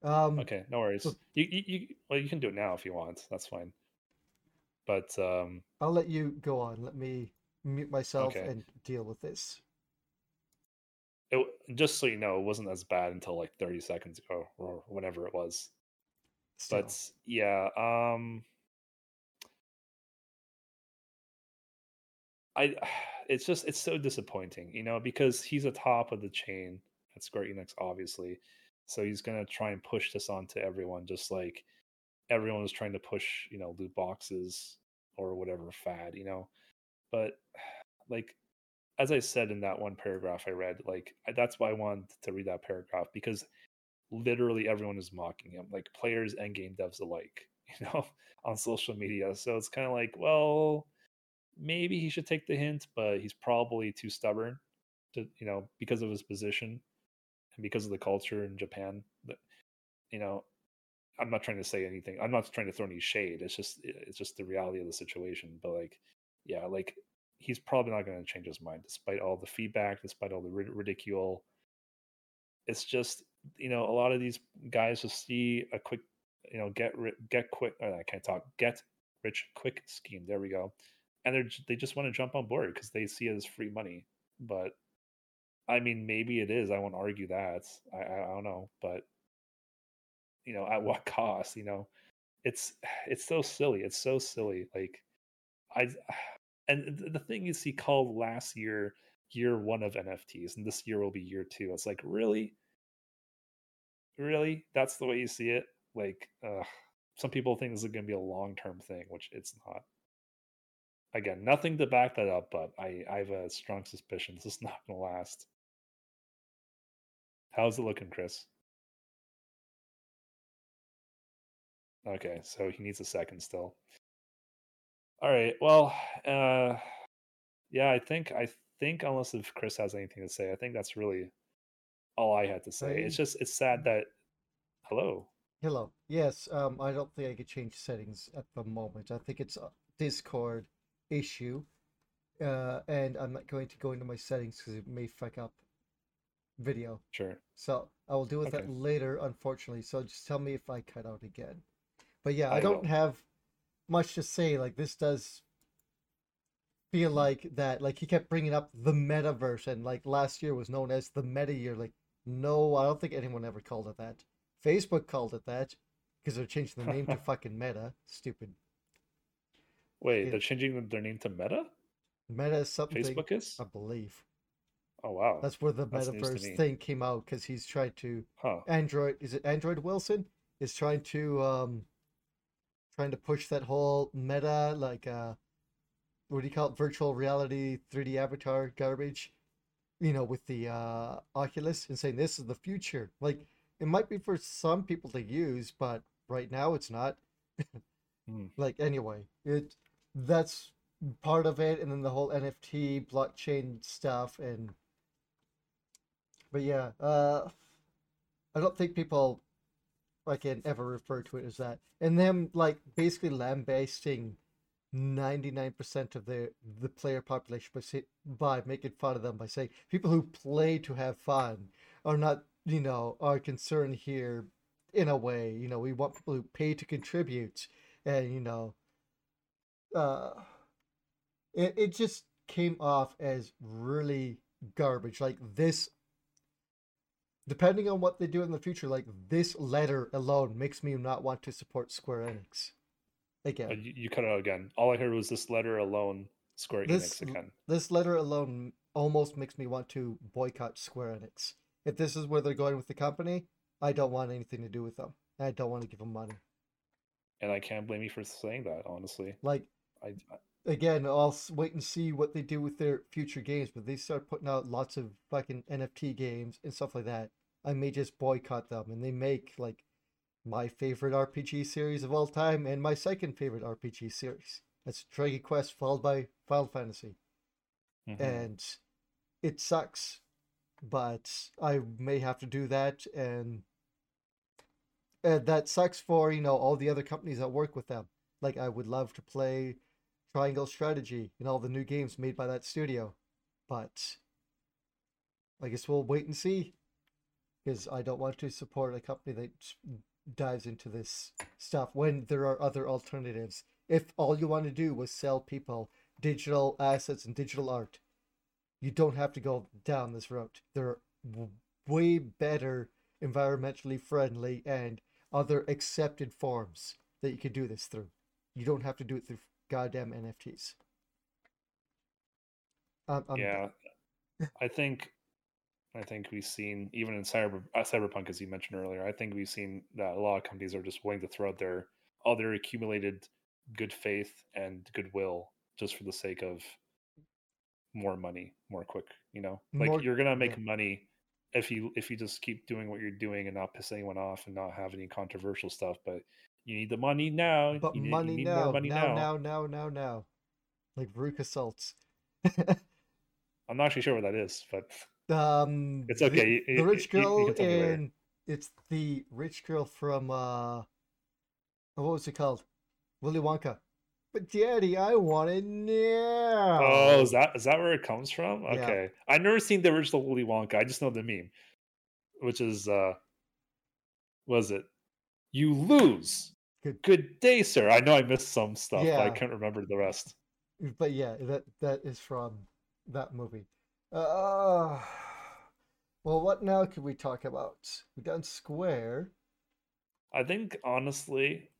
Um, Okay, no worries. so- You, you, you well, you can do it now if you want. That's fine. But um, I'll let you go on. Let me mute myself Okay. and deal with this. It, just so you know, it wasn't as bad until like thirty seconds ago or whenever it was. Still. But yeah, um, I it's just it's so disappointing, you know, because he's a top of the chain at Square Enix, obviously. So he's gonna try and push this onto everyone, just like everyone was trying to push, you know, loot boxes or whatever fad, you know. But like as I said in that one paragraph I read, like that's why I wanted to read that paragraph because literally everyone is mocking him, like players and game devs alike, you know, on social media. So it's kind of like, well, maybe he should take the hint, but he's probably too stubborn to, you know, because of his position and because of the culture in Japan. That, you know, I'm not trying to say anything. I'm not trying to throw any shade. It's just, it's just the reality of the situation. But like, yeah, like he's probably not going to change his mind despite all the feedback, despite all the rid- ridicule. It's just, you know, a lot of these guys just see a quick, you know, get get quick. Uh, I can't talk. Get rich quick scheme. There we go. And they're they just want to jump on board because they see it as free money. But I mean, maybe it is. I won't argue that. I I, I don't know, but you know, at what cost? You know, it's it's so silly. It's so silly. Like I and the thing is, he called last year year one of NFTs, and this year will be year two. It's like really, really, that's the way you see it. Like, uh, some people think this is going to be a long term thing, which it's not. Again, nothing to back that up, but I, I have a strong suspicion this is not going to last. How's it looking, Chris? Okay, so he needs a second still. All right. Well, uh yeah, I think I think unless if Chris has anything to say, I think that's really all I had to say. It's just it's sad that hello. Hello. Yes, um, I don't think I could change settings at the moment. I think it's a Discord issue, uh, and I'm not going to go into my settings because it may fuck up video. Sure. So I will deal with Okay. that later, unfortunately. So just tell me if I cut out again. But yeah, I I don't will. have much to say. Like this does feel like that. Like he kept bringing up the metaverse, and like last year was known as the meta year. Like no, I don't think anyone ever called it that. Facebook called it that because they're changing the name to fucking Meta. Stupid. Wait, Yeah. they're changing their name to Meta? Meta is something Facebook is? I believe. Oh wow. That's where the That's metaverse me. thing came out because he's trying to Huh. Android is it Android Wilson is trying to um trying to push that whole meta like uh what do you call it virtual reality 3D avatar garbage you know with the uh Oculus and saying this is the future like it might be for some people to use but right now it's not. Hmm. Like anyway, it that's part of it, and then the whole NFT blockchain stuff, and but yeah, uh, I don't think people can ever refer to it as that, and them like basically lambasting ninety nine percent of the the player population by say, by making fun of them by saying people who play to have fun are not you know are concerned here in a way. You know we want people who pay to contribute. And you know uh it, it just came off as really garbage. Like this depending on what they do in the future like this letter alone makes me not want to support square enix Uh, again You, you cut it out again. All I heard was this letter alone. Square This Enix again. this letter alone almost makes me want to boycott square enix if this is where they're going with the company i don't want anything to do with them i don't want to give them money And I can't blame you for saying that, honestly. like I, I again, I'll wait and see what they do with their future games. But they start putting out lots of fucking NFT games and stuff like that. I may just boycott them, and they make like my favorite RPG series of all time and my second favorite RPG series. That's Dragon Quest, followed by Final Fantasy, mhm. and it sucks, but I may have to do that, and and that sucks for you know all the other companies that work with them. Like I would love to play Triangle Strategy and all the new games made by that studio, but I guess we'll wait and see because I don't want to support a company that dives into this stuff when there are other alternatives. If all you want to do was sell people digital assets and digital art, you don't have to go down this route. There are w- way better environmentally friendly and other accepted forms that you could do this through. You don't have to do it through goddamn NFTs. Um, I'm yeah, I think, I think we've seen even in cyber uh, cyberpunk, as you mentioned earlier. I think we've seen that a lot of companies are just willing to throw out their all their accumulated good faith and goodwill just for the sake of more money, more quick. You know, like More- you're gonna make yeah. money if you if you just keep doing what you're doing and not piss anyone off and not have any controversial stuff. But you need the money now. But you money need now, money now, now, now, now, now, like Veruca Salts. I'm not actually sure what that is, but um, It's the- okay, you- The, rich girl tell me in it's the rich girl from uh, what was it called? Willy Wonka. But Daddy, I want it now. Oh, is that is that where it comes from? Yeah. Okay. I've never seen the original Willy Wonka. I just know the meme. Which is uh was it? You lose. Good. Good day, sir. I know I missed some stuff, but I can't remember the rest. But yeah, that that is from that movie. Uh, well, what now could we talk about? We done Square. I think honestly,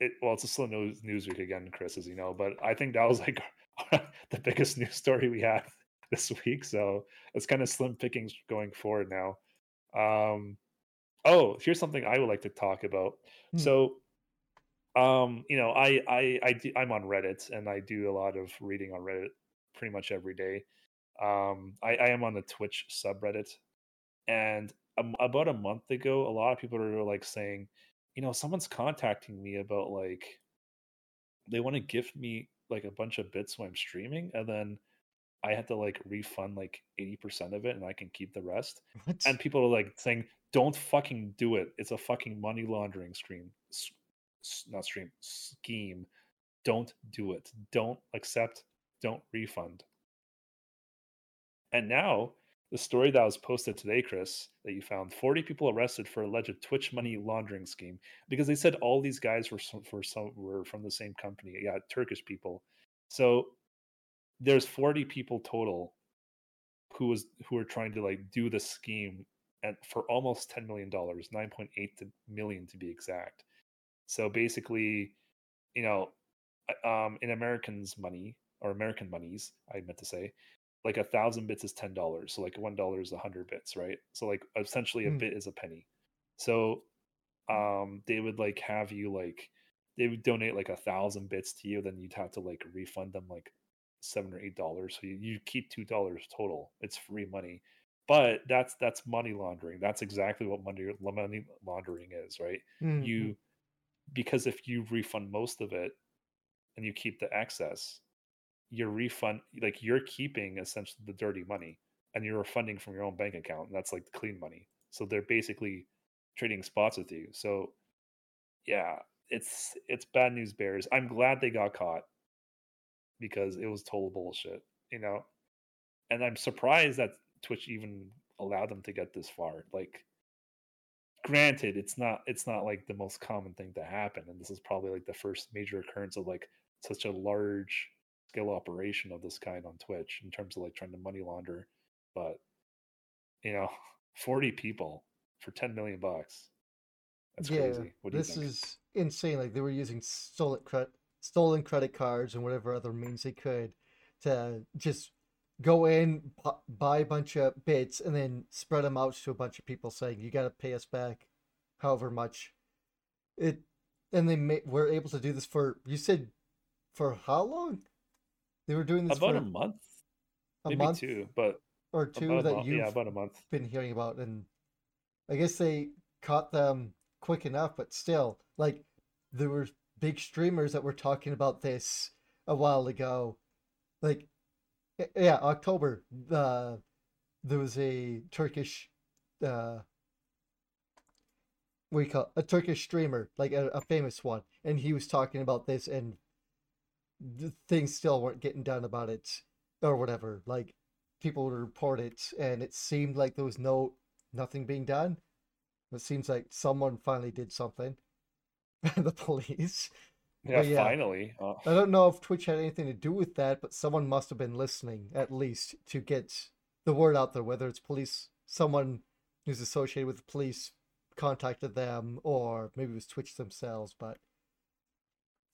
it well, it's a slow news news week again, Chris, as you know, but I think that was like the biggest news story we had this week. So it's kind of slim pickings going forward now. Um, oh, here's something I would like to talk about. Hmm. So, um, you know, I I I do, I'm on Reddit and I do a lot of reading on Reddit pretty much every day. Um, I, I am on the Twitch subreddit, and um, about a month ago, a lot of people are like saying, you know, someone's contacting me about like they want to gift me like a bunch of bits when I'm streaming, and then I have to like refund like 80% of it and I can keep the rest. What? And people are like saying, don't fucking do it. It's a fucking money laundering stream. Not stream, scheme. Don't do it. Don't accept. Don't refund. And now, the story that was posted today, Chris, that you found 40 people arrested for alleged Twitch money laundering scheme because they said all these guys were for some were from the same company. Yeah, Turkish people. So there's 40 people total who was who are trying to like do the scheme and for almost 10 million dollars 9.8 to million to be exact. So basically you know um in americans money or american monies i meant to say like a thousand bits is ten dollars so like one dollar is a hundred bits right? So like essentially a Hmm. bit is a penny. So um they would like have you like they would donate like a thousand bits to you then you'd have to like refund them like seven or eight dollars. So you, you keep two dollars total. It's free money but that's that's money laundering. That's exactly what money money laundering is right? Mhm. you because if you refund most of it and you keep the excess, your refund like you're keeping essentially the dirty money and you're refunding from your own bank account and that's like the clean money. So they're basically trading spots with you. So yeah it's it's bad news bears. I'm glad they got caught because it was total bullshit you know? And i'm surprised that twitch even allowed them to get this far. Like granted it's not it's not like the most common thing to happen and this is probably like the first major occurrence of like such a large scale operation of this kind on twitch in terms of like trying to money launder. But you know 40 people for 10 million bucks? That's yeah, crazy. What do you this is insane. Like they were using stolen credit, stolen credit cards and whatever other means they could to just go in, bu- buy a bunch of bits, and then spread them out to a bunch of people, saying you got to pay us back, however much. It, and they ma- were able to do this for you said, for how long? They were doing this about for a month a maybe month two but or two that you've yeah about a month been hearing about, and I guess they caught them quick enough, but still, like there were big streamers that were talking about this a while ago. Like, yeah, October. Uh, there was a Turkish, uh, what do you call it? a Turkish streamer, like a, a famous one, and he was talking about this, and things still weren't getting done about it, or whatever. Like, people would report it, and it seemed like there was no nothing being done. It seems like someone finally did something. the police. Yeah, yeah. finally uh, I don't know if Twitch had anything to do with that, but someone must have been listening at least to get the word out there, whether it's police, someone who's associated with the police contacted them, or maybe it was Twitch themselves. But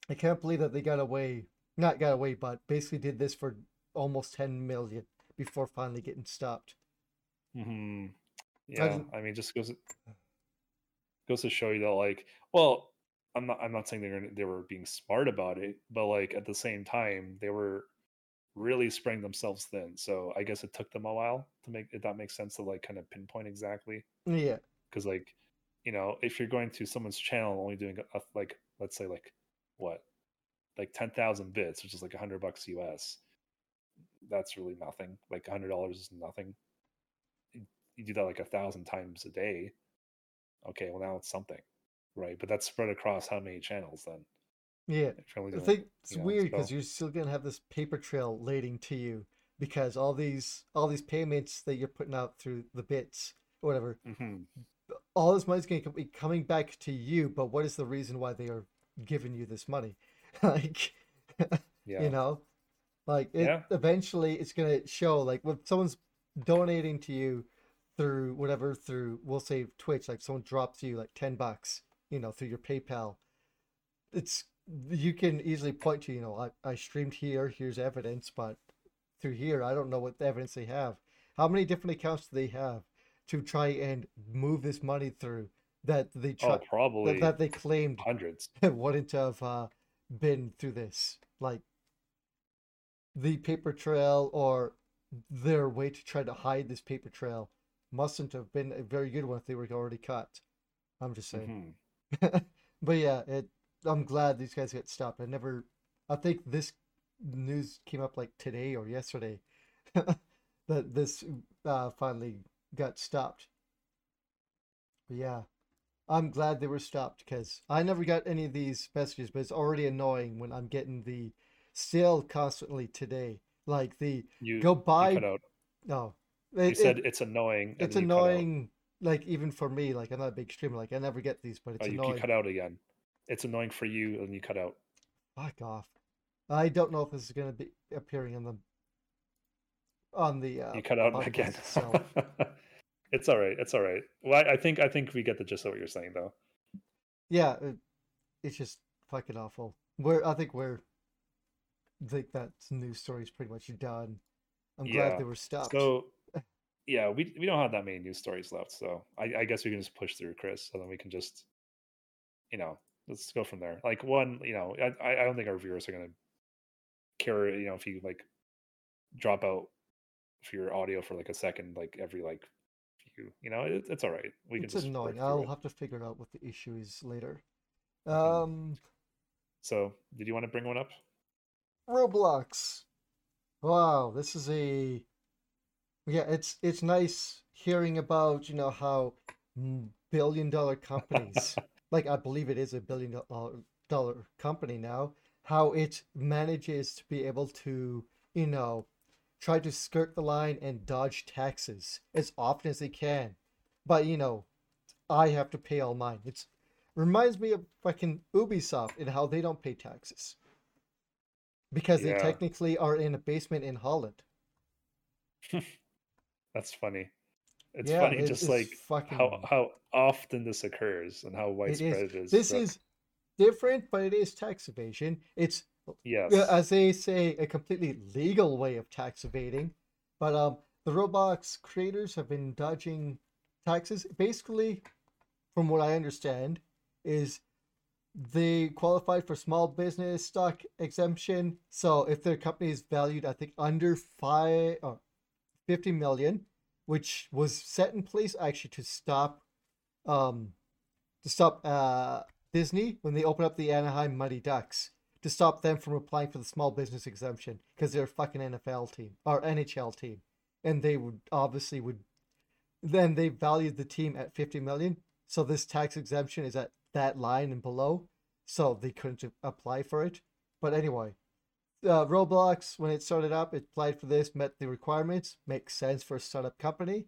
I can't believe that they got away, not got away, but basically did this for almost 10 million before finally getting stopped. mhm. yeah didn't- i mean just goes goes to show you that like well i'm not i'm not saying they're they were being smart about it but like at the same time they were really spreading themselves thin so i guess it took them a while to make if that makes sense to like kind of pinpoint exactly. Yeah, because like you know if you're going to someone's channel only doing a, like let's say like what? Like 10,000 bits which is like 100 bucks us that's really nothing. Like $100 is nothing. You do that like a thousand times a day. Okay well now it's something right but that's spread across how many channels then yeah. if you're only I think it's you know, weird because you're still gonna have this paper trail leading to you because all these all these payments that you're putting out through the bits or whatever, Mhm. all this money's gonna be coming back to you. But what is the reason why they are giving you this money? like, yeah you know, like it Yeah. eventually it's gonna show. Like when someone's donating to you through whatever through we'll say Twitch, like someone drops you like ten bucks, you know, through your PayPal. It's you can easily point to, you know, I, I streamed here, here's evidence, but through here I don't know what evidence they have. How many different accounts do they have to try and move this money through that they try oh probably that, that they claimed hundreds wouldn't have uh, been through this. Like the paper trail or their way to try to hide this paper trail mustn't have been a very good one if they were already caught. I'm just saying. Mhm. but yeah, it. I'm glad these guys got stopped. I never. I think this news came up like today or yesterday that this uh, finally got stopped. But yeah, I'm glad they were stopped because I never got any of these messages, but it's already annoying when I'm getting the still constantly today. Like the you go you buy. cut out No, you said it- it's annoying it's then you cut out. annoying. Like even for me, like I'm not a big streamer. Like I never get these, but it's oh, you, you cut out again it's annoying for you and you cut out Fuck off. I don't know if this is going to be appearing on the on the uh, you cut out podcast again. itself. it's all right. It's all right. Well, I, I think I think we get the gist of what you're saying, though. yeah, it, it's just fucking awful. We're I think we're I think that news story is pretty much done. I'm glad they were stopped. So, yeah, we we don't have that many news stories left, so I, I guess we can just push through, Chris, so then we can just, you know, let's go from there. Like one, you know, I I I don't think our viewers are gonna care, you know, if you like drop out for your audio for like a second, like every like few, you know, it, it's all right. We can it's just annoying. I'll it. have to figure out what the issue is later. Um, So, did you want to bring one up? Roblox. Wow, this is a yeah. It's it's nice hearing about you know how billion dollar companies like I believe it is a billion dollar company now. How it manages to be able to you know try to skirt the line and dodge taxes as often as they can, but you know I have to pay all mine. It's reminds me of fucking Ubisoft and how they don't pay taxes because they technically are in a basement in Holland. that's funny. It's Yeah, funny it just is like how fucking. how often this occurs and how widespread it is. This But is different, but it is tax evasion. It's uh, yes, as they say, a completely legal way of tax evading. But um, the Roblox creators have been dodging taxes. Basically, from what I understand, is they qualified for small business stock exemption. So if their company is valued, I think under five or 50 million, which was set in place actually to stop um to stop uh Disney when they opened up the Anaheim Mighty Ducks to stop them from applying for the small business exemption because they're a fucking NFL team or NHL team, and they would obviously would then they valued the team at 50 million. So this tax exemption is at that line and below, so they couldn't apply for it. But anyway, uh, Roblox when it started up, it applied for this, met the requirements, makes sense for a startup company.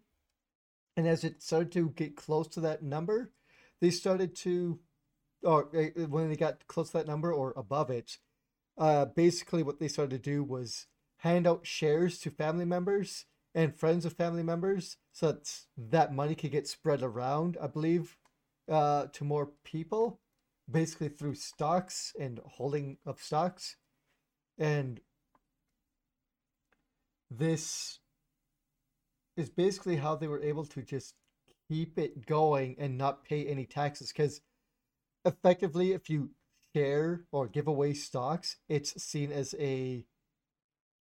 And as it started to get close to that number, they started to, or uh, when they got close to that number or above it, uh, basically what they started to do was hand out shares to family members and friends of family members so that that money could get spread around, I believe, uh, to more people, basically through stocks and holding of stocks. And this is basically how they were able to just keep it going and not pay any taxes. Because effectively if you share or give away stocks it's seen as a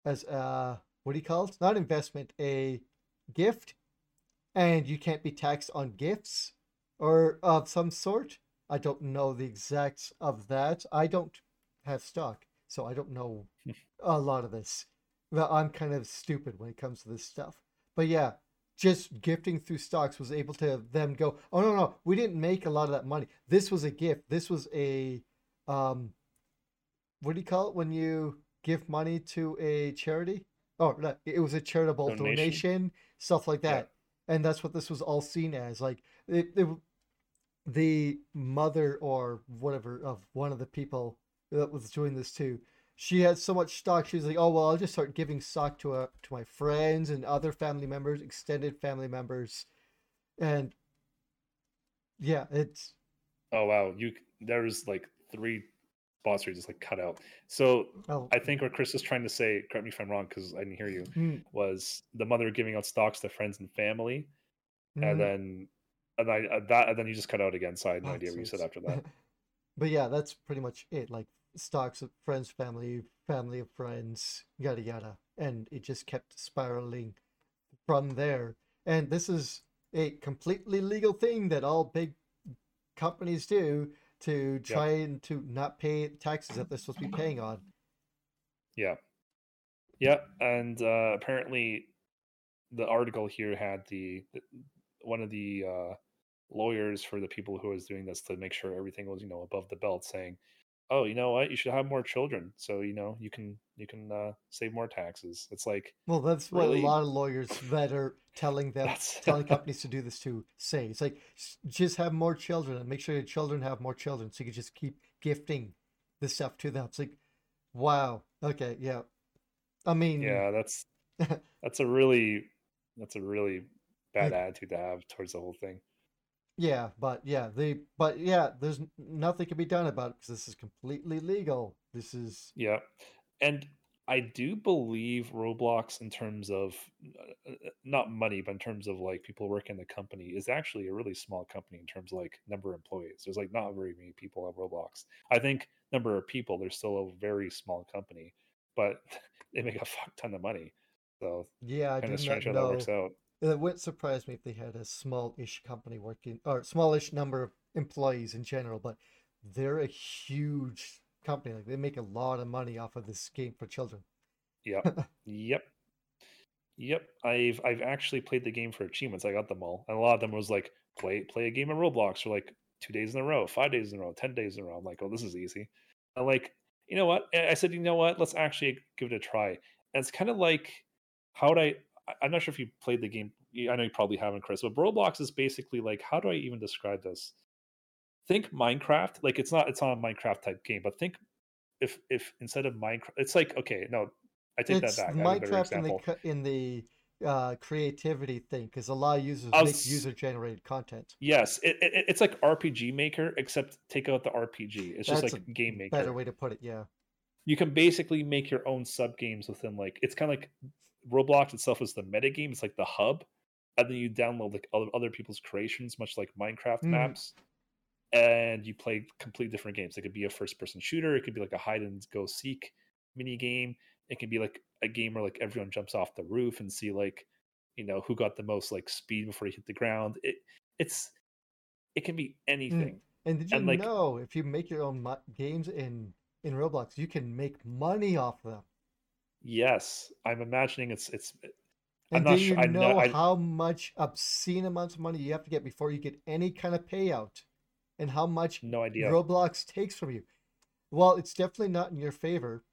as a what do you call it? Not investment a gift. And you can't be taxed on gifts or of some sort. I don't know the exacts of that. I don't have stock so i don't know a lot of this well, I'm kind of stupid when it comes to this stuff. But yeah, just gifting through stocks was able to them go, oh no no, we didn't make a lot of that money. This was a gift. This was a um what do you call it when you give money to a charity? Oh no, it was a charitable donation. donation, stuff like Yeah. that. And that's what this was all seen as. Like it, it the mother or whatever of one of the people that was doing this too she had so much stock she was like oh well i'll just start giving stock to uh, to my friends and other family members extended family members and yeah it's Oh wow, you there's like three spots where you just like cut out. So oh I think what Chris is trying to say, correct me if I'm wrong because I didn't hear you, mm, was the mother giving out stocks to friends and family, mhm. and then and I uh, that and then you just cut out again. So I had no Oh, idea what you said after that. but yeah that's pretty much it like stocks of friends family family of friends yada yada and it just kept spiraling from there and this is a completely legal thing that all big companies do to Yep. try and to not pay taxes that they're supposed to be paying on. Yeah, yeah, and uh, apparently the article here had the, the one of the uh, lawyers for the people who was doing this to make sure everything was you know above the belt, saying, "Oh, you know what? You should have more children, so you know you can you can uh, save more taxes." It's like Well, that's what really a lot of lawyers that are telling them, telling companies to do this to say. It's like just have more children and make sure your children have more children, so you can just keep gifting this stuff to them. It's like, wow, okay, yeah. I mean, yeah, that's that's a really that's a really bad attitude to have towards the whole thing. Yeah, but yeah, they, but yeah, there's nothing can be done about it because this is completely legal. This is, Yeah. And I do believe Roblox, in terms of uh, uh, not money, but in terms of like people working in the company, is actually a really small company in terms of like number of employees. There's like not very many people at Roblox. I think number of people, they're still a very small company, but they make a fuck ton of money. So yeah, I kind of strange not how that know. works out. It wouldn't surprise me if they had a small-ish company working or smallish number of employees in general, but they're a huge company. Like they make a lot of money off of this game for children. Yep. yep. Yep. I've I've actually played the game for achievements. I got them all. And a lot of them was like play play a game of Roblox for like two days in a row, five days in a row, ten days in a row. I'm like, oh, this is easy. I'm like, you know what? I said, you know what? Let's actually give it a try. And it's kind of like how would I I'm not sure if you played the game. I know you probably haven't, Chris, but Roblox is basically like, how do I even describe this? Think Minecraft. Like it's not it's not a Minecraft type game, but think if if instead of Minecraft, it's like okay, no, I take It's that back. Minecraft in the in the uh, creativity thing because a lot of users make user generated content. Yes, it, it, it's like RPG Maker, except take out the RPG. It's just That's like Game Maker. Better way to put it, yeah. You can basically make your own sub games within like it's kind of like Roblox itself is the meta game. It's like the hub, and then you download like other other people's creations, much like Minecraft Mm. maps, and you play complete different games. It could be a first person shooter. It could be like a hide and go seek mini game. It can be like a game where like everyone jumps off the roof and see like you know who got the most like speed before you hit the ground. It it's it can be anything. And did you And, like- know if you make your own mo- games in in Roblox, you can make money off them? Yes, I'm imagining it's it's. I'm And not do you sure. I know know. How much obscene amounts of money you have to get before you get any kind of payout, and how much no idea. Roblox takes from you? Well, it's definitely not in your favor.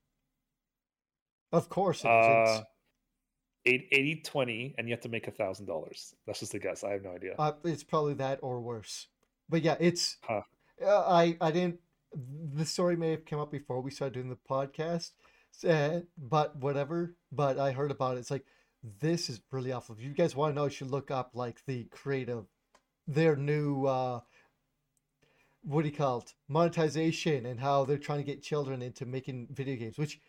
Of course, it Uh, eight- 80 20 and you have to make a thousand dollars that's just a guess i have no idea Uh, it's probably that or worse. But yeah, it's. Huh. Uh, I I didn't. The story may have come up before we started doing the podcast, uh, but whatever. But I heard about it. It's like this is really awful. If you guys want to know, you should look up like the creative, their new. uh what do you call it? Monetization and how they're trying to get children into making video games, which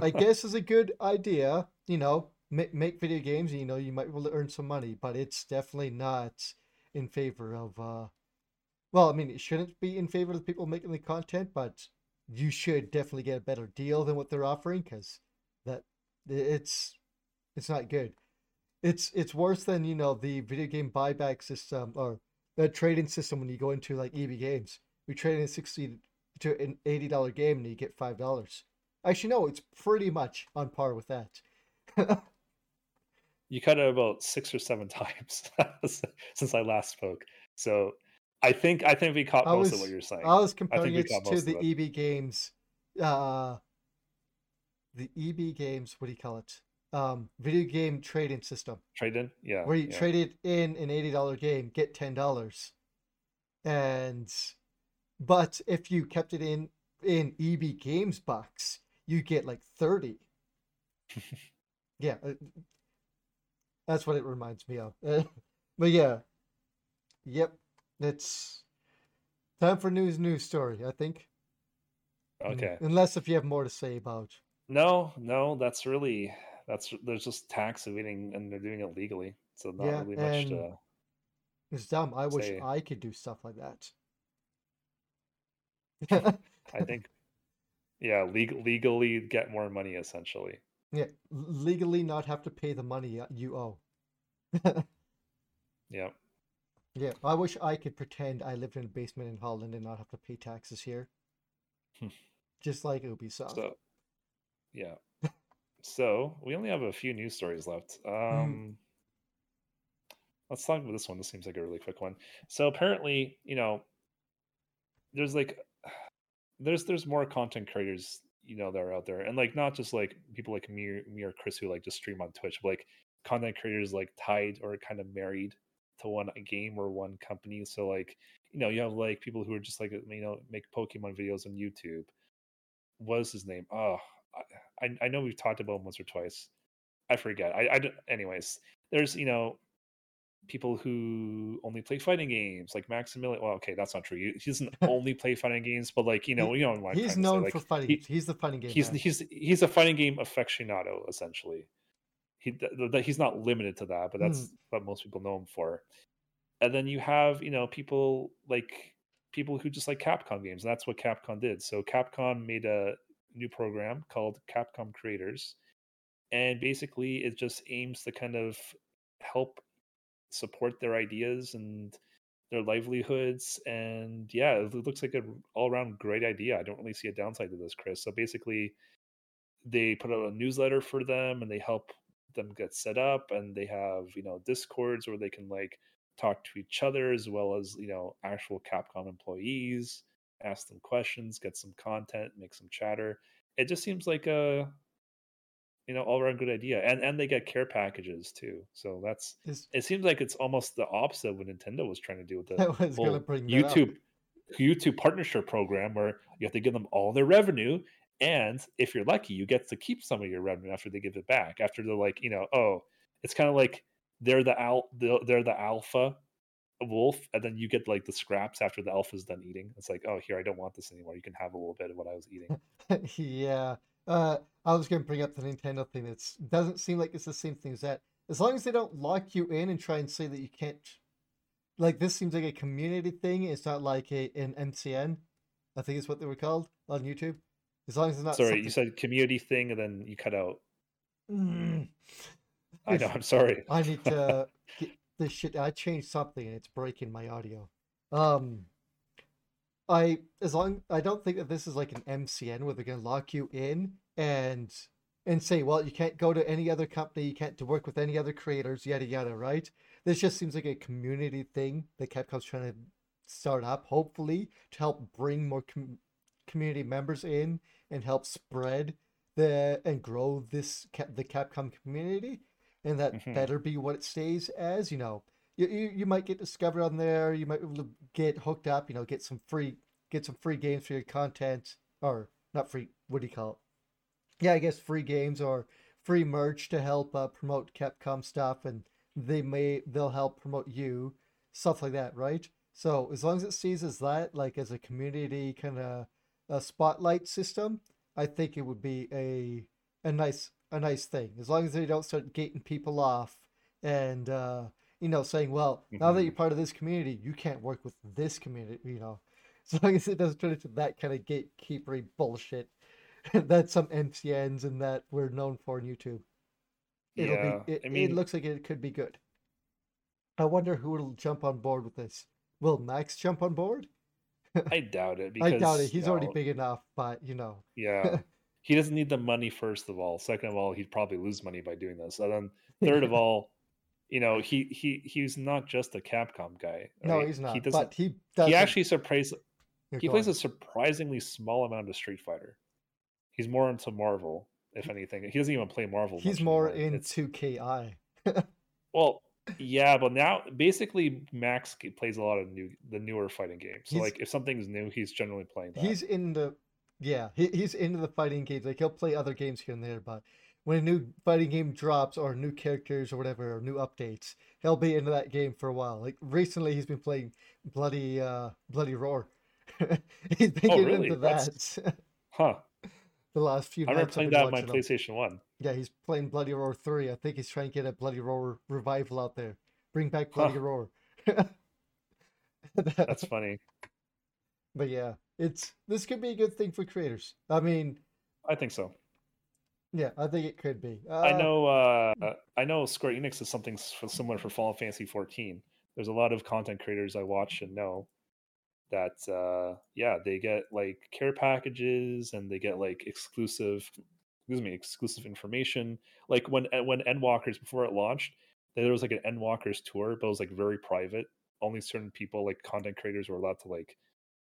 I guess is a good idea. You know, make, make video games. You know, you might be able to earn some money, but it's definitely not in favor of. uh Well, I mean, it shouldn't be in favor of the people making the content, but you should definitely get a better deal than what they're offering because that it's it's not good. It's it's worse than you know the video game buyback system or the trading system when you go into like EB Games. We trade in a sixty to an eighty dollar game and you get five dollars. Actually, no, it's pretty much on par with that. you cut it about six or seven times since i last spoke so i think i think we caught I most of what you're saying I was comparing we it to the. EB Games, uh, the EB Games. What do you call it? Um, video game trading system trade in yeah where you yeah. trade it in an eighty dollar game, get ten dollars, and but if you kept it in in EB Games bucks, you get like thirty. yeah, uh, that's what it reminds me of. but yeah, yep, it's time for news news story. I think. Okay Unless if you have more to say about. no no that's really that's there's just tax evading and they're doing it legally so not Yeah, really much to It's dumb. I wish I could do stuff like that. i think yeah leg- legally get more money essentially Yeah, legally not have to pay the money you owe. yeah Yeah, I wish I could pretend I lived in a basement in Holland and not have to pay taxes here. Hmm. Just like Ubisoft. So, yeah. so we only have a few news stories left. Mm. Um, let's talk about this one. This seems like a really quick one. So apparently, you know, there's like, there's there's more content creators, you know, that are out there, and like not just like people like me, or- me or Chris who like just stream on Twitch, but like content creators like tied or kind of married to one game or one company. So like, you know, you have like people who are just like you know make Pokemon videos on YouTube what is his name? Oh, I, I know we've talked about him once or twice. I forget. I, I don't, anyways, there's you know people who only play fighting games like Maximilian. Well, okay, that's not true. He, he doesn't only play fighting games, but like you know, you know, He's known like, for fighting he- He's the fighting game. he's man. he's he's a fighting game aficionado essentially. He he's not limited to that, but that's Mm. what most people know him for. And then you have you know people like people who just like Capcom games. And that's what Capcom did. So Capcom made a new program called Capcom Creators, and basically it just aims to kind of help support their ideas and their livelihoods and yeah it looks like an all-around great idea i don't really see a downside to this chris so basically they put out a newsletter for them and they help them get set up and they have you know discords where they can like talk to each other as well as you know actual capcom employees ask them questions get some content make some chatter it just seems like a you know all around good idea and and they get care packages too so that's Is- it seems like it's almost the opposite of what nintendo was trying to do with the whole that up. youtube youtube partnership program where you have to give them all their revenue and if you're lucky you get to keep some of your revenue after they give it back after they're like you know oh it's kind of like they're the al they're the alpha wolf and then you get like the scraps after the alpha's done eating it's like oh here i don't want this anymore you can have a little bit of what i was eating yeah. Uh, I was going to bring up the Nintendo thing. It doesn't seem like it's the same thing as that. As long as they don't lock you in and try and say that you can't, like this seems like a community thing. It's not like a an MCN. I think is what they were called on YouTube. As long as it's not. sorry you said community thing and then you cut out Mm. i know i'm sorry I need to get this shit. I changed something and it's breaking my audio. Um, I as long I don't think that this is like an MCN where they're gonna lock you in and and say, well, you can't go to any other company, you can't to work with any other creators, yada yada. Right? This just seems like a community thing that Capcom's trying to start up, hopefully to help bring more com- community members in and help spread the and grow this the Capcom community and that Mhm. better be what it stays as. You know, you, you you might get discovered on there. You might be able to get hooked up. You know, get some free get some free games for your content, or not free. What do you call it? Yeah, I guess free games or free merch to help uh, promote Capcom stuff, and they may they'll help promote you stuff like that, right? So as long as it sees as that, like as a community kind of a spotlight system, I think it would be a a nice a nice thing. As long as they don't start gating people off and uh, you know saying, well, now that Mhm. you're part of this community, you can't work with this community. You know, as long as it doesn't turn into that kind of gatekeepery bullshit that some MCNs and that we're known for on YouTube. It'll yeah be. It, i it looks like it could be good. I wonder who will jump on board with this. Will Max jump on board? i doubt it because I doubt it. He's already big enough, but you know. Yeah. he doesn't need the money first of all. Second of all, he'd probably lose money by doing this. And then third of all, you know, he he he's not just a Capcom guy. no, he's not. He doesn't but he does. he actually surprised he plays on. a surprisingly small amount of Street Fighter. He's more into Marvel, if anything. He doesn't even play Marvel. He's more anymore. It's- into KI. well, yeah, but now basically Max plays a lot of new the newer fighting games. So He's- like if something's new, he's generally playing that. He's in the yeah, he, he's into the fighting games. Like he'll play other games here and there, but when a new fighting game drops or new characters or whatever or new updates, he'll be into that game for a while. Like recently, he's been playing bloody uh bloody roar. he's been Oh, really? into That's- that huh. The last few I remember playing that on my him. PlayStation One. Yeah, he's playing Bloody Roar 3. I think he's trying to get a Bloody Roar revival out there. Bring back Huh. Bloody Roar. That's funny. But yeah, it's this could be a good thing for creators. I mean, I think so. yeah, I think it could be. I Uh, know. Uh, I know Square Enix is something similar for Final Fantasy 14. There's a lot of content creators I watch and know that, uh, yeah, they get like care packages and they get like exclusive, excuse me, exclusive information. Like when uh, when Endwalkers before it launched, there was like an Endwalkers tour, but it was like very private. Only certain people, like content creators, were allowed to like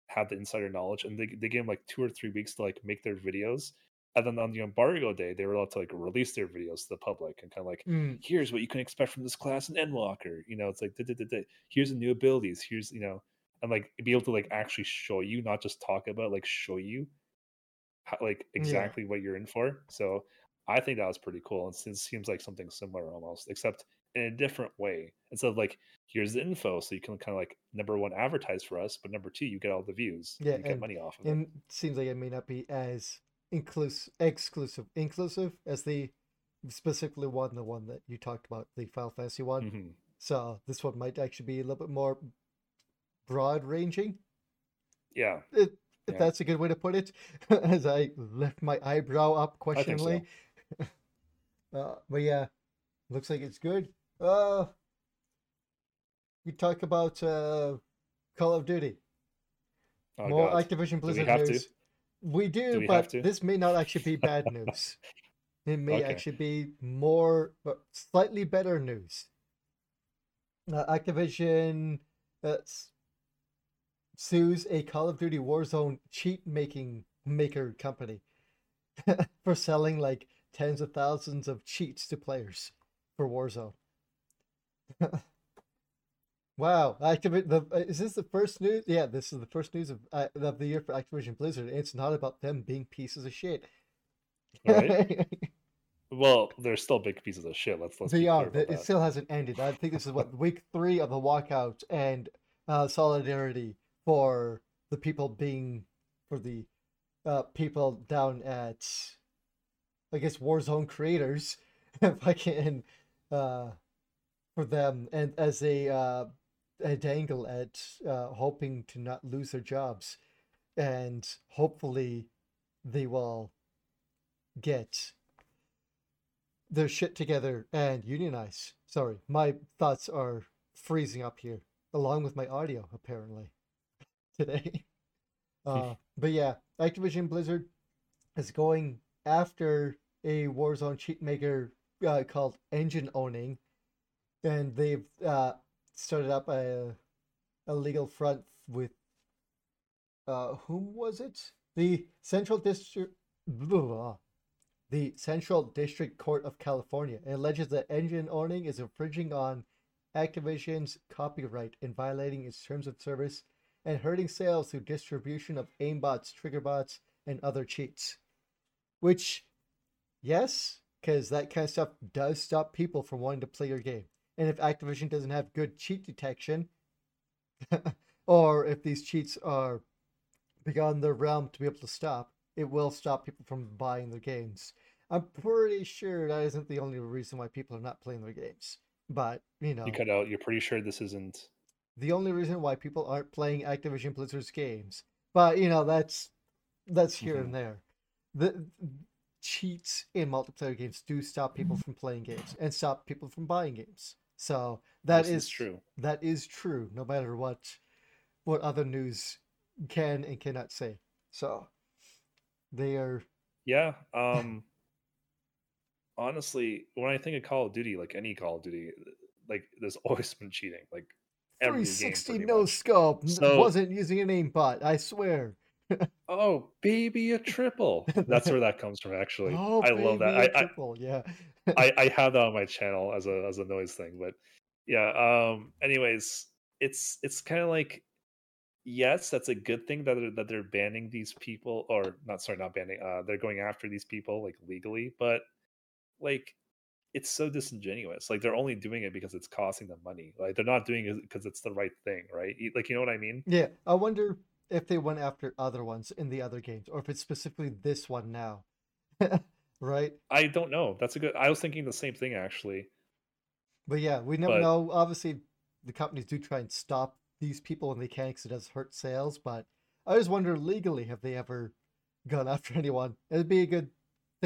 have the insider knowledge, and they they gave them like two or three weeks to like make their videos. And then on the embargo day, they were allowed to like release their videos to the public and kind of like, mm, here's what you can expect from this class in Endwalker. You know, it's like, "Da, da, da, da. here's the new abilities. Here's, you know, and like be able to like actually show you, not just talk about, like show you how, like exactly what you're in for. So I think that was pretty cool. And it seems like something similar almost, except in a different way. Instead of like, here's the info, so you can kind of like number one advertise for us, but number two, you get all the views. Yeah, you get and- money off of it. and it seems like it may not be as inclusive, exclusive, inclusive as the specifically one, the one that you talked about, the Final Fantasy one. Mhm. So this one might actually be a little bit more broad ranging. Yeah, If Yeah. that's a good way to put it, as I lift my eyebrow up think so. questioningly. Uh, but yeah, looks like it's good. Uh, we talk about uh, Call of Duty. Oh, More God. Activision we Blizzard to? news. We do, we have but to? this may not actually be bad news. It may Okay. actually be more, but slightly better news. Uh, Activision uh, sues a Call of Duty Warzone cheat making maker company for selling like tens of thousands of cheats to players for Warzone. wow, Activision. The, uh, is this the first news? Yeah, this is the first news of uh, of the year for Activision Blizzard. It's not about them being pieces of shit. Right? Well, they're still big pieces of shit. Let's let's they are. It that. still hasn't ended. I think this is what week three of the walkout and uh, solidarity for the people being for the uh, people down at I guess Warzone creators, if I can, uh, for them and as a uh, a dangle at uh, hoping to not lose their jobs, and hopefully they will get their shit together and unionize. Sorry, my thoughts are freezing up here, along with my audio apparently today. Uh, but yeah, Activision Blizzard is going after a Warzone cheat maker uh, called Engine Owning, and they've uh, started up a a legal front with uh, whom was it? The Central District. The Central District Court of California and alleges that engine owning is infringing on Activision's copyright and violating its terms of service and hurting sales through distribution of aimbots, triggerbots, and other cheats. Which, yes, because that kind of stuff does stop people from wanting to play your game. And if Activision doesn't have good cheat detection, or if these cheats are beyond their realm to be able to stop, it will stop people from buying their games. I'm pretty sure that isn't the only reason why people are not playing their games. But, you know, You cut out. You're pretty sure this isn't. The only reason why people aren't playing Activision Blizzard's games. But, you know, that's that's here Mhm. and there. The cheats in multiplayer games do stop people from playing games and stop people from buying games. So that this is true. that is true no matter what what other news can and cannot say. So they are Yeah. Um. honestly, when I think of Call of Duty, like any Call of Duty, like there's always been cheating. Like 360 pretty no much. scope. So- wasn't using an aimbot, I swear. Oh, baby, a triple. That's where that comes from. Actually, Oh, I love that. I, I, triple, yeah. I I have that on my channel as a as a noise thing, but yeah. Um. Anyways, it's it's kind of like yes, that's a good thing that they're, that they're banning these people, or not. Sorry, not banning. Uh, they're going after these people like legally, but like it's so disingenuous. Like they're only doing it because it's costing them money. Like they're not doing it because it's the right thing, right? Like you know what I mean? Yeah, I wonder if they went after other ones in the other games, or if it's specifically this one now. right? I don't know. That's a good. I was thinking the same thing actually. But yeah, we never But- know. Obviously, the companies do try and stop these people when they can because it does hurt sales. But I just wonder legally, have they ever gone after anyone? It'd be a good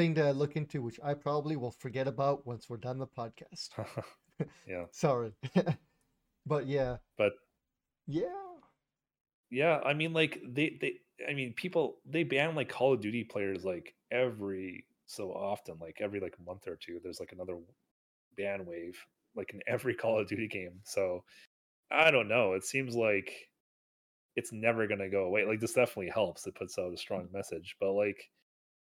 thing to look into, which I probably will forget about once we're done the podcast. yeah, Sorry. but yeah. but Yeah. yeah. I mean, like they they. I mean, people they ban like Call of Duty players like every so often, like every like month or two. There's like another ban wave, like in every Call of Duty game. So I don't know. It seems like it's never gonna go away. Like this definitely helps. It puts out a strong message, but like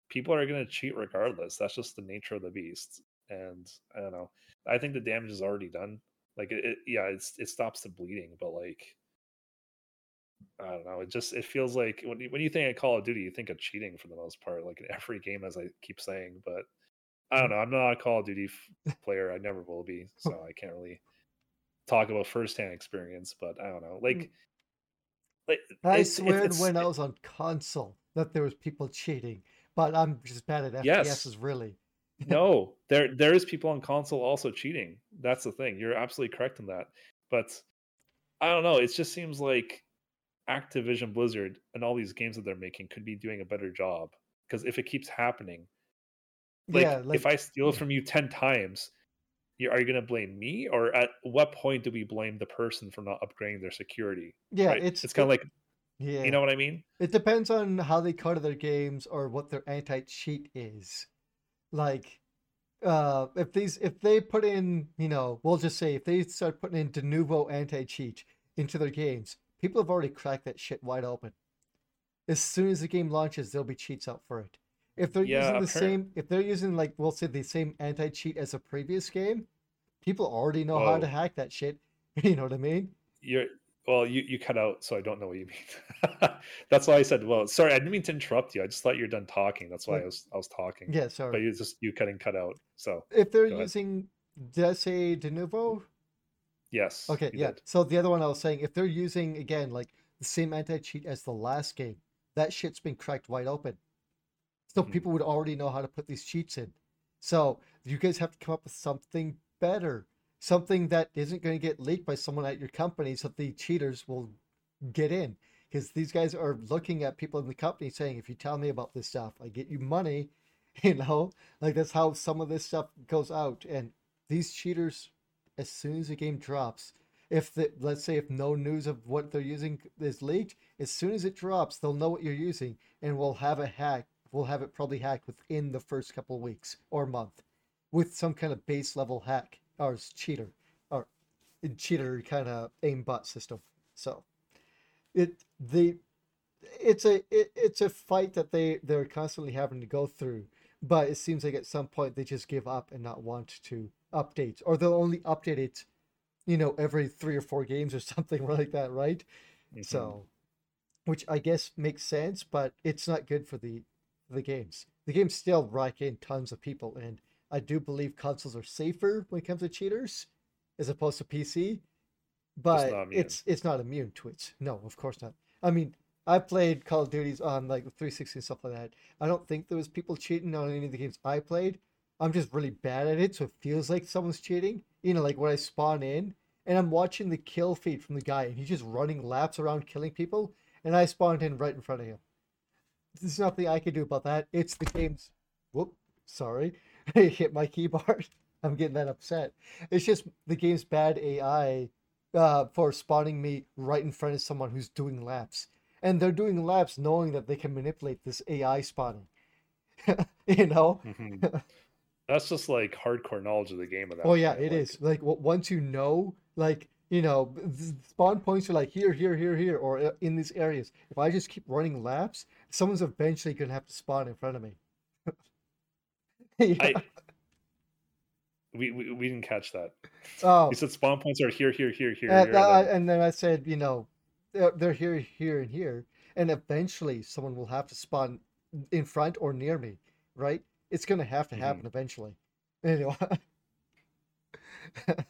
people are gonna cheat regardless. That's just the nature of the beast. And I don't know. I think the damage is already done. Like it, it yeah, it's it stops the bleeding, but like I don't know. It just it feels like when you, when you think of Call of Duty, you think of cheating for the most part, like in every game, as I keep saying. But I don't know. I'm not a Call of Duty f- player. I never will be, oh. so I can't really talk about firsthand experience. But I don't know. Like, mm. like I it's- swear it's- when I was on console that there was people cheating, but I'm just bad at Yes. FPSs, really. no, there there is people on console also cheating. That's the thing. You're absolutely correct in that. But I don't know. It just seems like Activision Blizzard and all these games that they're making could be doing a better job. Because if it keeps happening, like, yeah, like if I steal from you ten times, you- are you going to blame me, or at what point do we blame the person for not upgrading their security? Yeah, right? it's it's kind of like yeah. you know what I mean. It depends on how they code their games or what their anti-cheat is. Like, uh, if these if they put in, you know, we'll just say if they start putting in Denuvo anti-cheat into their games, people have already cracked that shit wide open. As soon as the game launches, there'll be cheats out for it. If they're Yeah, using the same, if they're using like we'll say the same anti-cheat as a previous game, people already know how to hack that shit. You know what I mean? You're well, you you cut out, so I don't know what you mean. That's why I said, well, sorry, I didn't mean to interrupt you. I just thought you're done talking. That's why I was I was talking. Yeah, sorry. but you just you cutting cut out. So if they're ahead. using, did I say Denuvo? yes. Okay, yeah. did. So the other one I was saying, if they're using again like the same anti-cheat as the last game, that shit's been cracked wide open. So Mhm. people would already know how to put these cheats in. So you guys have to come up with something better, something that isn't going to get leaked by someone at your company, so the cheaters will get in. Because these guys are looking at people in the company saying, if you tell me about this stuff, I get you money. You know, like that's how some of this stuff goes out. And these cheaters, as soon as the game drops, if the let's say if no news of what they're using is leaked, as soon as it drops, they'll know what you're using and we'll have a hack. We'll have it probably hacked within the first couple of weeks or month with some kind of base level hack or s- cheater or cheater kind of aimbot system. So it the it's a it, it's a fight that they they're constantly having to go through but it seems like at some point they just give up and not want to update or they'll only update it you know every three or four games or something like that right Mhm. so which i guess makes sense but it's not good for the the games the games still rack in tons of people and i do believe consoles are safer when it comes to cheaters as opposed to pc but not it's it's not immune to it no of course not i mean I played Call of Duties on like 360 and stuff like that. I don't think there was people cheating on any of the games I played. I'm just really bad at it, so it feels like someone's cheating. You know, like when I spawn in and I'm watching the kill feed from the guy and he's just running laps around killing people, and I spawned in right in front of him. There's nothing I can do about that. It's the game's. Whoop, sorry, I hit my keyboard. I'm getting that upset. It's just the game's bad AI uh, for spawning me right in front of someone who's doing laps and they're doing laps knowing that they can manipulate this AI spawning. you know? Mhm. That's just like hardcore knowledge of the game. At that Oh yeah, point, it like, is. Like once you know, like you know, spawn points are like here, here, here, here, or uh, in these areas. If I just keep running laps, someone's eventually gonna have to spawn in front of me. Yeah. I, we, we we didn't catch that. Oh, he said spawn points are here, here, here, here, and, here. And then- and then I said, you know, they're, they're here, here, and here, and eventually someone will have to spawn in front or near me, right? It's gonna have to happen mm-hmm. eventually. Anyway.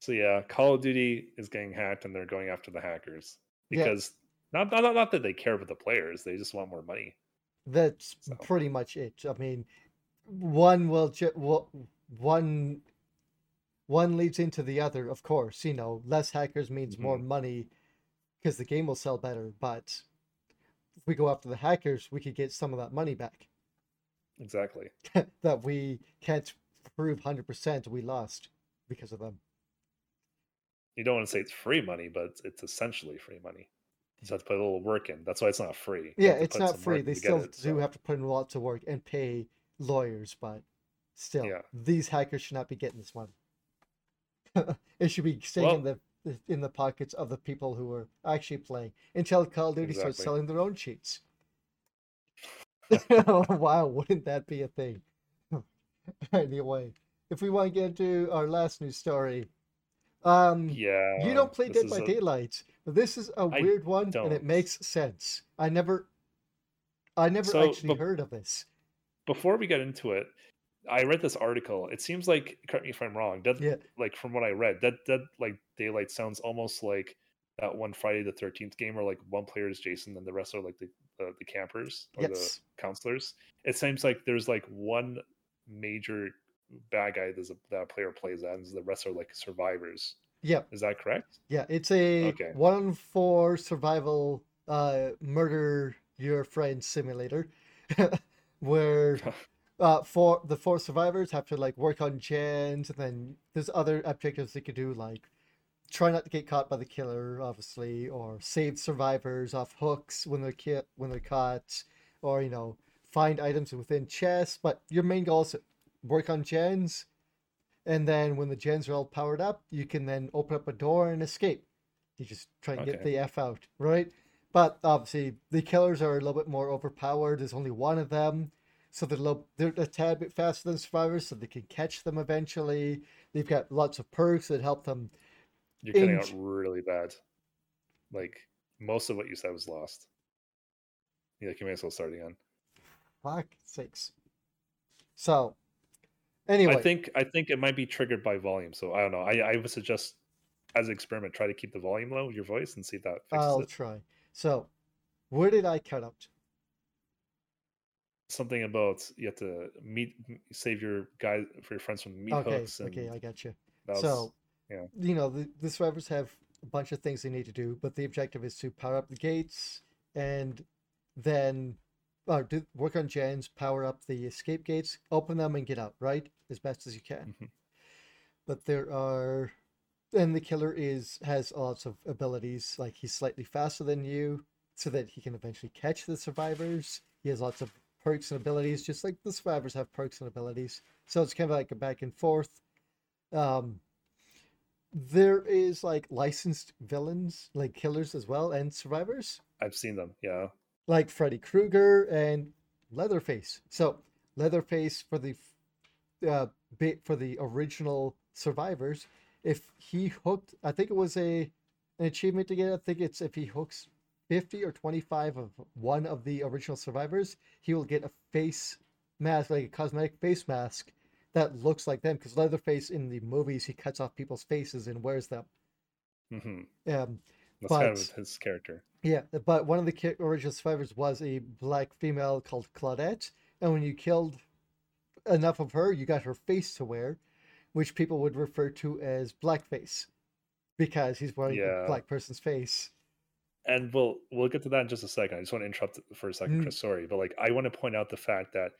So yeah, Call of Duty is getting hacked, and they're going after the hackers Yeah. because not, not not that they care about the players, they just want more money. That's So- pretty much it. I mean, one will ju- will- one one leads into the other, of course. You know, less hackers means mm-hmm. more money because the game will sell better. But if we go after the hackers, we could get some of that money back Exactly. that we can't prove hundred percent we lost because of them. You don't want to say it's free money, but it's, essentially free money. So you have to put a little work in. That's why it's not free. You Yeah, it's not free. They still it, do so- have to put in lots of work and pay lawyers, but still, Yeah. these hackers should not be getting this money. it should be staying in the in the pockets of the people who are actually playing until Call of Duty starts selling their own cheats. wow, wouldn't that be a thing? anyway, if we want to get into our last news story, um, Yeah. you don't play Dead by a- Daylight, this is a I weird one, and don't. it makes sense. I never, I never So, actually bef- heard of this. Before we get into it, I read this article. It seems like, correct me if I'm wrong. Dead, Yeah. like from what I read, that that like Daylight sounds almost like that one Friday the Thirteenth game, where like one player is Jason and the rest are like the the, the campers or Yes. the counselors. It seems like there's like one major bad guy a, that a player plays as, and the rest are like survivors. Yeah, Is that correct? yeah. It's a Okay. one on four survival, uh, murder your friend simulator, where uh, for the four survivors have to like work on gens, and then there's other objectives they could do like try not to get caught by the killer, obviously, or save survivors off hooks when they're ki- when they're caught, or you know find items within chests. But your main goal is to work on gens, and then when the gens are all powered up, you can then open up a door and escape. You just try and get the f out, right? But obviously, the killers are a little bit more overpowered. There's only one of them, so they're, a little, they're a tad bit faster than survivors, so they can catch them eventually. They've got lots of perks that help them. You're cutting in- out really bad. Like most of what you said was lost. Yeah, you may as well start again. Fuck sakes. So, anyway, I think I think it might be triggered by volume. So I don't know. I, I would suggest as an experiment, try to keep the volume low, your voice, and see if that fixes I'll it. try. So, where did I cut out? Something about you have to meet save your guys for your friends from meat okay, hooks and okay, I got you. was, so, yeah. you know, the, the survivors have a bunch of things they need to do, but the objective is to power up the gates and then uh, do, work on gens, power up the escape gates, open them, and get out, right? As best as you can. Mhm. But there are. And the killer is has lots of abilities, like he's slightly faster than you, so that he can eventually catch the survivors. He has lots of perks and abilities, just like the survivors have perks and abilities. So it's kind of like a back and forth. Um, there is like licensed villains, like killers as well, and survivors, I've seen them. Yeah. like Freddy Krueger and Leatherface. So Leatherface for the uh, bit for the original survivors, if he hooked, I think it was a an achievement to get. I think it's if he hooks fifty or twenty five of one of the original survivors, he will get a face mask, like a cosmetic face mask that looks like them. Because Leatherface in the movies, he cuts off people's faces and wears them. Mm-hmm. Um, That's kind of his character. yeah, but one of the original survivors was a black female called Claudette, and when you killed enough of her, you got her face to wear, which people would refer to as blackface, because he's wearing Yeah. a black person's face. and we'll we'll get to that in just a second. I just want to interrupt for a second, Mm. Chris. Sorry, but like I want to point out the fact that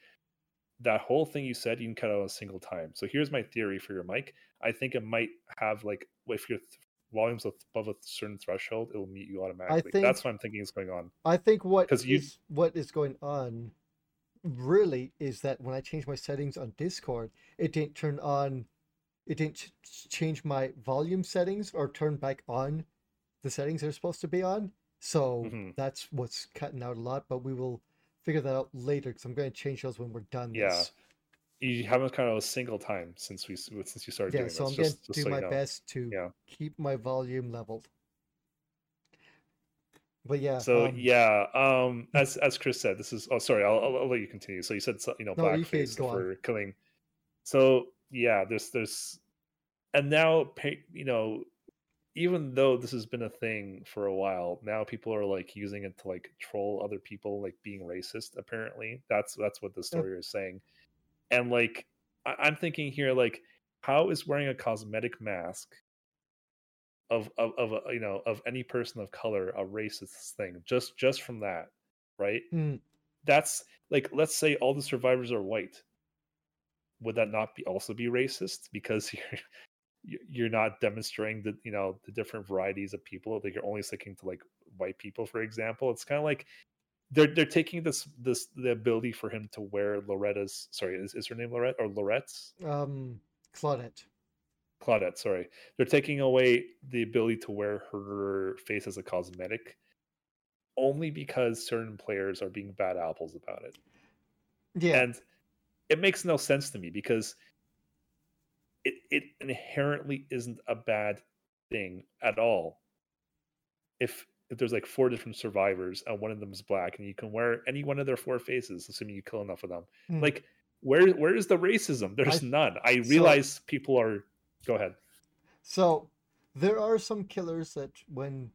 that whole thing you said you can cut out a single time. So here's my theory for your mic. I think it might have like if your th- volume's above a certain threshold, it will mute you automatically. think- That's what I'm thinking is going on. I think what 'Cause you- what is going on really is that when I changed my settings on Discord, it didn't turn on, it didn't ch- change my volume settings or turn back on the settings they're supposed to be on. So Mhm. that's what's cutting out a lot. But we will figure that out later because I'm going to change those when we're done. Yeah, this. You haven't kind of a single time since we since you started yeah. doing So this. I'm going to do so my you know. best to Yeah. keep my volume leveled. But yeah. So um, yeah, um, as as Chris said, this is. Oh, sorry, I'll, I'll, I'll let you continue. So you said you know No, blackface for killing. So yeah, there's there's, and now you know, even though this has been a thing for a while, now people are like using it to like troll other people, like being racist. Apparently, that's that's what the story is saying, and like I, I'm thinking here, like, how is wearing a cosmetic mask of of of a, you know of any person of color a racist thing? Just just from that right? Mm, that's like let's say all the survivors are white would that not be also be racist because you're you- you're not demonstrating the you know the different varieties of people that you're only sticking to like white people for example it's kind of like they're they're taking this this the ability for him to wear loretta's sorry is, is her name lorette or lorette's um, Claudette. Claudette, sorry. They're taking away the ability to wear her face as a cosmetic only because certain players are being bad apples about it. Yeah. And it makes no sense to me because it it inherently isn't a bad thing at all. If if there's like four different survivors and one of them is black and you can wear any one of their four faces, assuming you kill enough of them, Hmm. like where where is the racism? There's none. I so- realize people are go ahead. So there are some killers that when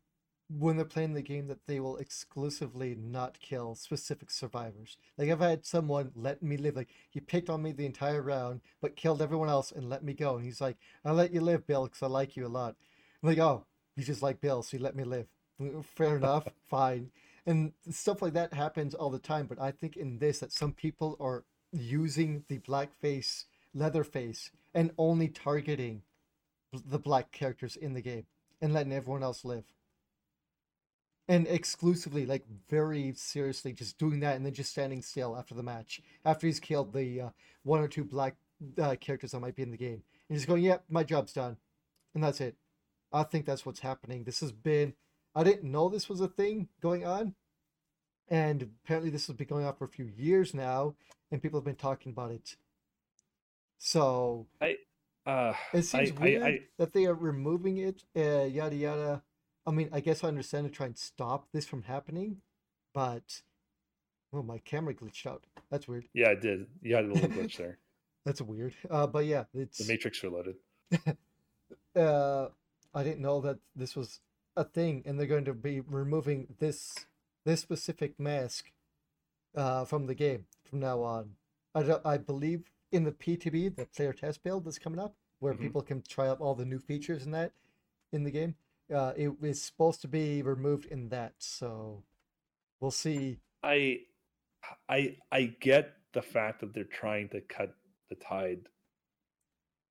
when they're playing the game that they will exclusively not kill specific survivors. Like if I've had someone let me live. Like he picked on me the entire round, but killed everyone else and let me go. And he's like, "I'll let you live, Bill, because I like you a lot." I'm like, "Oh, you just like Bill, so you let me live." "Mm, Fair enough, fine. And stuff like that happens all the time. But I think in this that some people are using the blackface Leatherface and only targeting the black characters in the game and letting everyone else live. And exclusively, like very seriously, just doing that and then just standing still after the match, after he's killed the uh, one or two black uh, characters that might be in the game, and just going, "Yep, yeah, my job's done," and that's it. I think that's what's happening. This has been, I didn't know this was a thing going on, and apparently this has been going on for a few years now, and people have been talking about it. So I uh, it seems I, weird I, I, that they are removing it, uh, yada yada. I mean, I guess I understand to try and stop this from happening, but oh, my camera glitched out. That's weird. Yeah, it did. You had a little glitch there. That's weird. Uh, but yeah, it's the Matrix reloaded. uh, I didn't know that this was a thing, and they're going to be removing this this specific mask uh, from the game from now on. I, I believe in the PTB, the player test build that's coming up, where mm-hmm. people can try out all the new features in that in the game. Uh, it is supposed to be removed in that, so we'll see. I, I, I get the fact that they're trying to cut the tide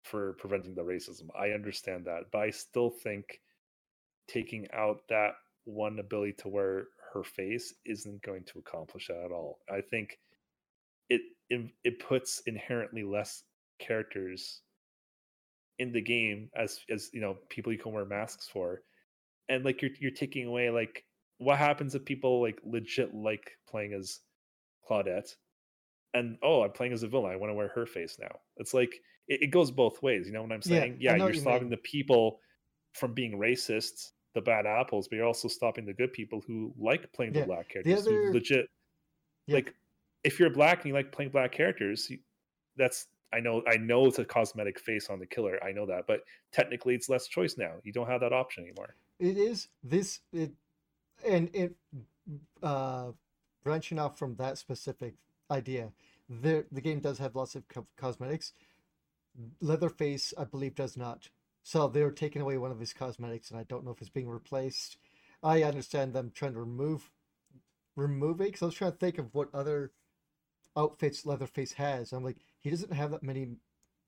for preventing the racism. I understand that, but I still think taking out that one ability to wear her face isn't going to accomplish that at all. I think it it, it puts inherently less characters in the game as as you know people you can wear masks for and like you're you're taking away like what happens if people like legit like playing as claudette and oh i'm playing as a villain i want to wear her face now it's like it, it goes both ways you know what i'm saying yeah, yeah you're you stopping mean. the people from being racist the bad apples but you're also stopping the good people who like playing yeah. the black characters the other... legit yeah. like if you're black and you like playing black characters, that's I know I know it's a cosmetic face on the killer. I know that, but technically it's less choice now. You don't have that option anymore. It is this it and it uh branching off from that specific idea. The the game does have lots of co- cosmetics. Leatherface, I believe, does not. So they're taking away one of his cosmetics, and I don't know if it's being replaced. I understand them trying to remove remove it because I was trying to think of what other outfits Leatherface has. I'm like, he doesn't have that many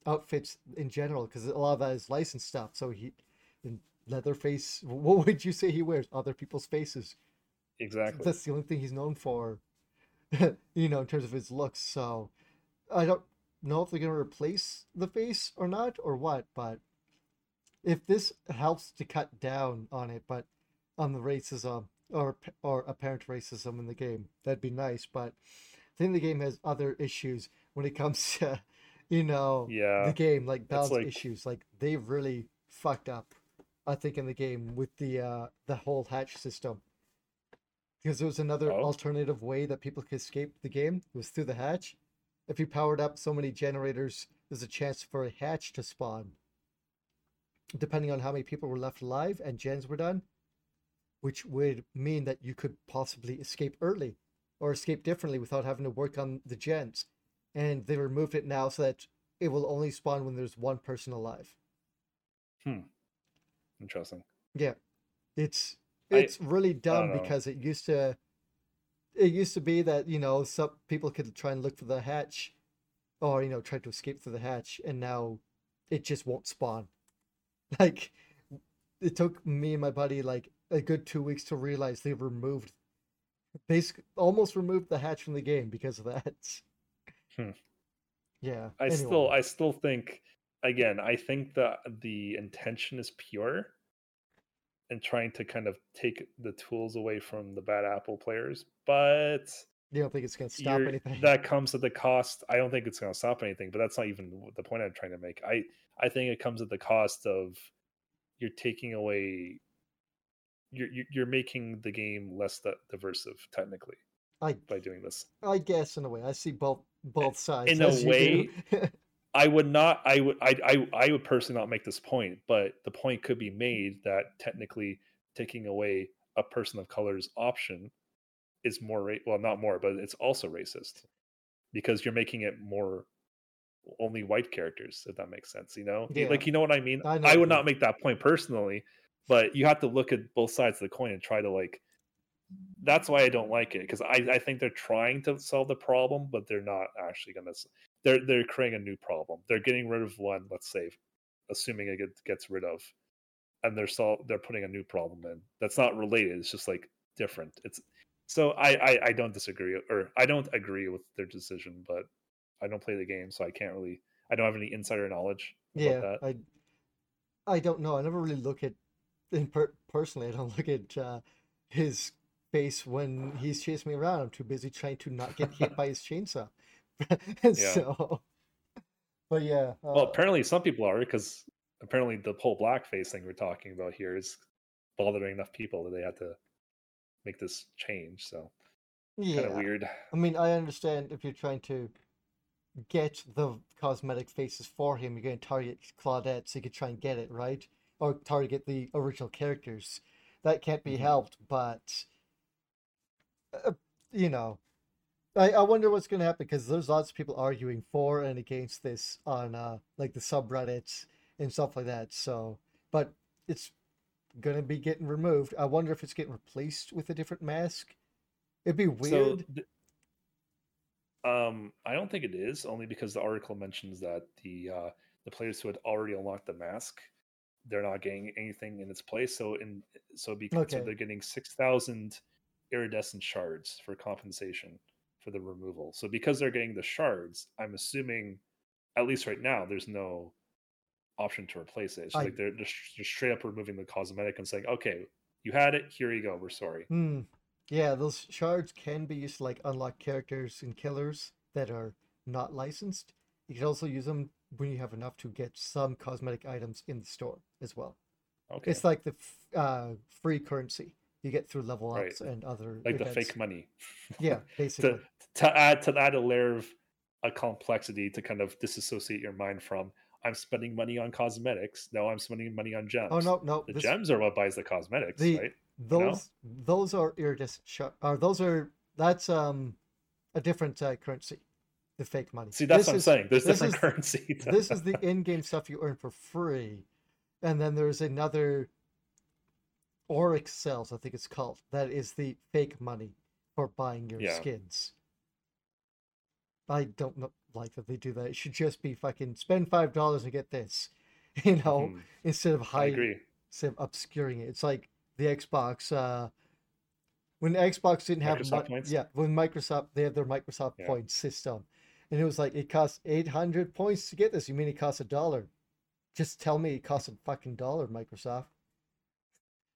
outfits in general because a lot of that is licensed stuff. So he, Leatherface, what would you say he wears? Other people's faces. Exactly. That's the only thing he's known for, you know, in terms of his looks. So I don't know if they're going to replace the face or not or what, but if this helps to cut down on it, but on the racism or or apparent racism in the game, that'd be nice. But I think the game has other issues when it comes to, you know, yeah, the game like balance like... issues. Like they've really fucked up, I think, in the game with the uh the whole hatch system. Because there was another oh. alternative way that people could escape the game. It was through the hatch. If you powered up so many generators, there's a chance for a hatch to spawn. Depending on how many people were left alive and gens were done, which would mean that you could possibly escape early or escape differently without having to work on the gens. And they removed it now so that it will only spawn when there's one person alive. Hmm. Interesting. Yeah. It's it's I, really dumb because it used to it used to be that, you know, some people could try and look for the hatch or, you know, try to escape through the hatch and now it just won't spawn. Like it took me and my buddy like a good two weeks to realize they removed basically almost removed the hatch from the game because of that. Hmm. Yeah. I anyway. still I still think again, I think that the intention is pure and trying to kind of take the tools away from the bad apple players, but you don't think it's going to stop anything? That comes at the cost. I don't think it's going to stop anything, but that's not even the point I'm trying to make. I I think it comes at the cost of you're taking away you're you're making the game less diversive technically I, by doing this. I guess in a way, I see both both sides. In a way, I would not. I would. I, I. I would personally not make this point, but the point could be made that technically taking away a person of color's option is more. Ra- well, not more, but it's also racist because you're making it more only white characters. If that makes sense, you know, yeah. like you know what I mean. I, I would not make that point personally, but you have to look at both sides of the coin and try to like that's why I don't like it because I, I think they're trying to solve the problem, but they're not actually going to. They're they're creating a new problem. They're getting rid of one. Let's say, assuming it gets, gets rid of, and they're sol- they're putting a new problem in that's not related. It's just like different. It's so I, I I don't disagree or I don't agree with their decision, but I don't play the game, so I can't really. I don't have any insider knowledge. Yeah, I I don't know. I never really look at in per- personally. I don't look at uh, his face when he's chasing me around. I'm too busy trying to not get hit by his chainsaw. so, but yeah. Uh, well, apparently some people are because apparently the whole blackface thing we're talking about here is bothering enough people that they had to make this change. So, yeah, kind of weird. I mean, I understand if you're trying to get the cosmetic faces for him, you're going to target Claudette so you could try and get it right, or target the original characters. That can't be mm-hmm. helped, but uh, you know, I, I wonder what's going to happen because there's lots of people arguing for and against this on uh, like the subreddits and stuff like that. So, but it's going to be getting removed. I wonder if it's getting replaced with a different mask. It'd be weird. So um, I don't think it is only because the article mentions that the uh, the players who had already unlocked the mask, they're not getting anything in its place. So in so because okay. so they're getting six thousand iridescent shards for compensation for the removal. So because they're getting the shards, I'm assuming, at least right now, there's no option to replace it. It's I... like they're just, just straight up removing the cosmetic and saying, "Okay, you had it. Here you go. We're sorry." Hmm. Yeah, those shards can be used to like unlock characters and killers that are not licensed. You can also use them when you have enough to get some cosmetic items in the store as well. Okay. It's like the uh, free currency you get through level ups right. and other like events. the fake money. Yeah, basically. To, add to add a layer of a complexity to kind of disassociate your mind from I'm spending money on cosmetics. No, I'm spending money on gems. Oh no, no. The this, gems are what buys the cosmetics, the, right? Those those are iridescent. Sh- or those are that's um a different uh, currency. The fake money. See, that's this what I'm is, saying. There's different is, currency. this is the in-game stuff you earn for free, and then there's another Auric cells, I think it's called. That is the fake money for buying your yeah. skins. I don't know, like that they do that. It should just be fucking spend five dollars and get this, you know, mm-hmm. instead of hiding, instead of obscuring it. It's like the Xbox. uh when Xbox didn't have Microsoft points. yeah, when Microsoft they had their Microsoft yeah. points system, and it was like it costs eight hundred points to get this. You mean it costs a dollar? Just tell me it costs a fucking dollar, Microsoft.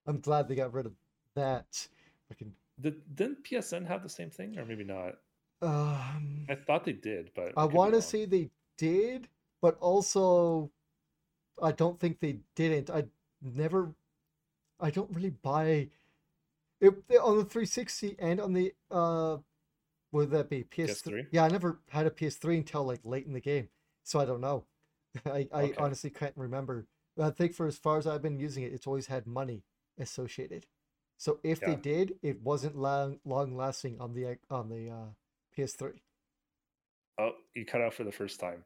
I'm glad they got rid of that. Fucking. Did, didn't PSN have the same thing, or maybe not? Um, I thought they did, but I want to say they did, but also I don't think they didn't. I never, I don't really buy it on the 360 and on the uh, would that be PS3? PS3? Yeah, I never had a PS3 until like late in the game, so I don't know. I, I okay. honestly can't remember. I think for as far as I've been using it, it's always had money associated. So if yeah. they did, it wasn't long long lasting on the on the uh, PS3. Oh, you cut out for the first time.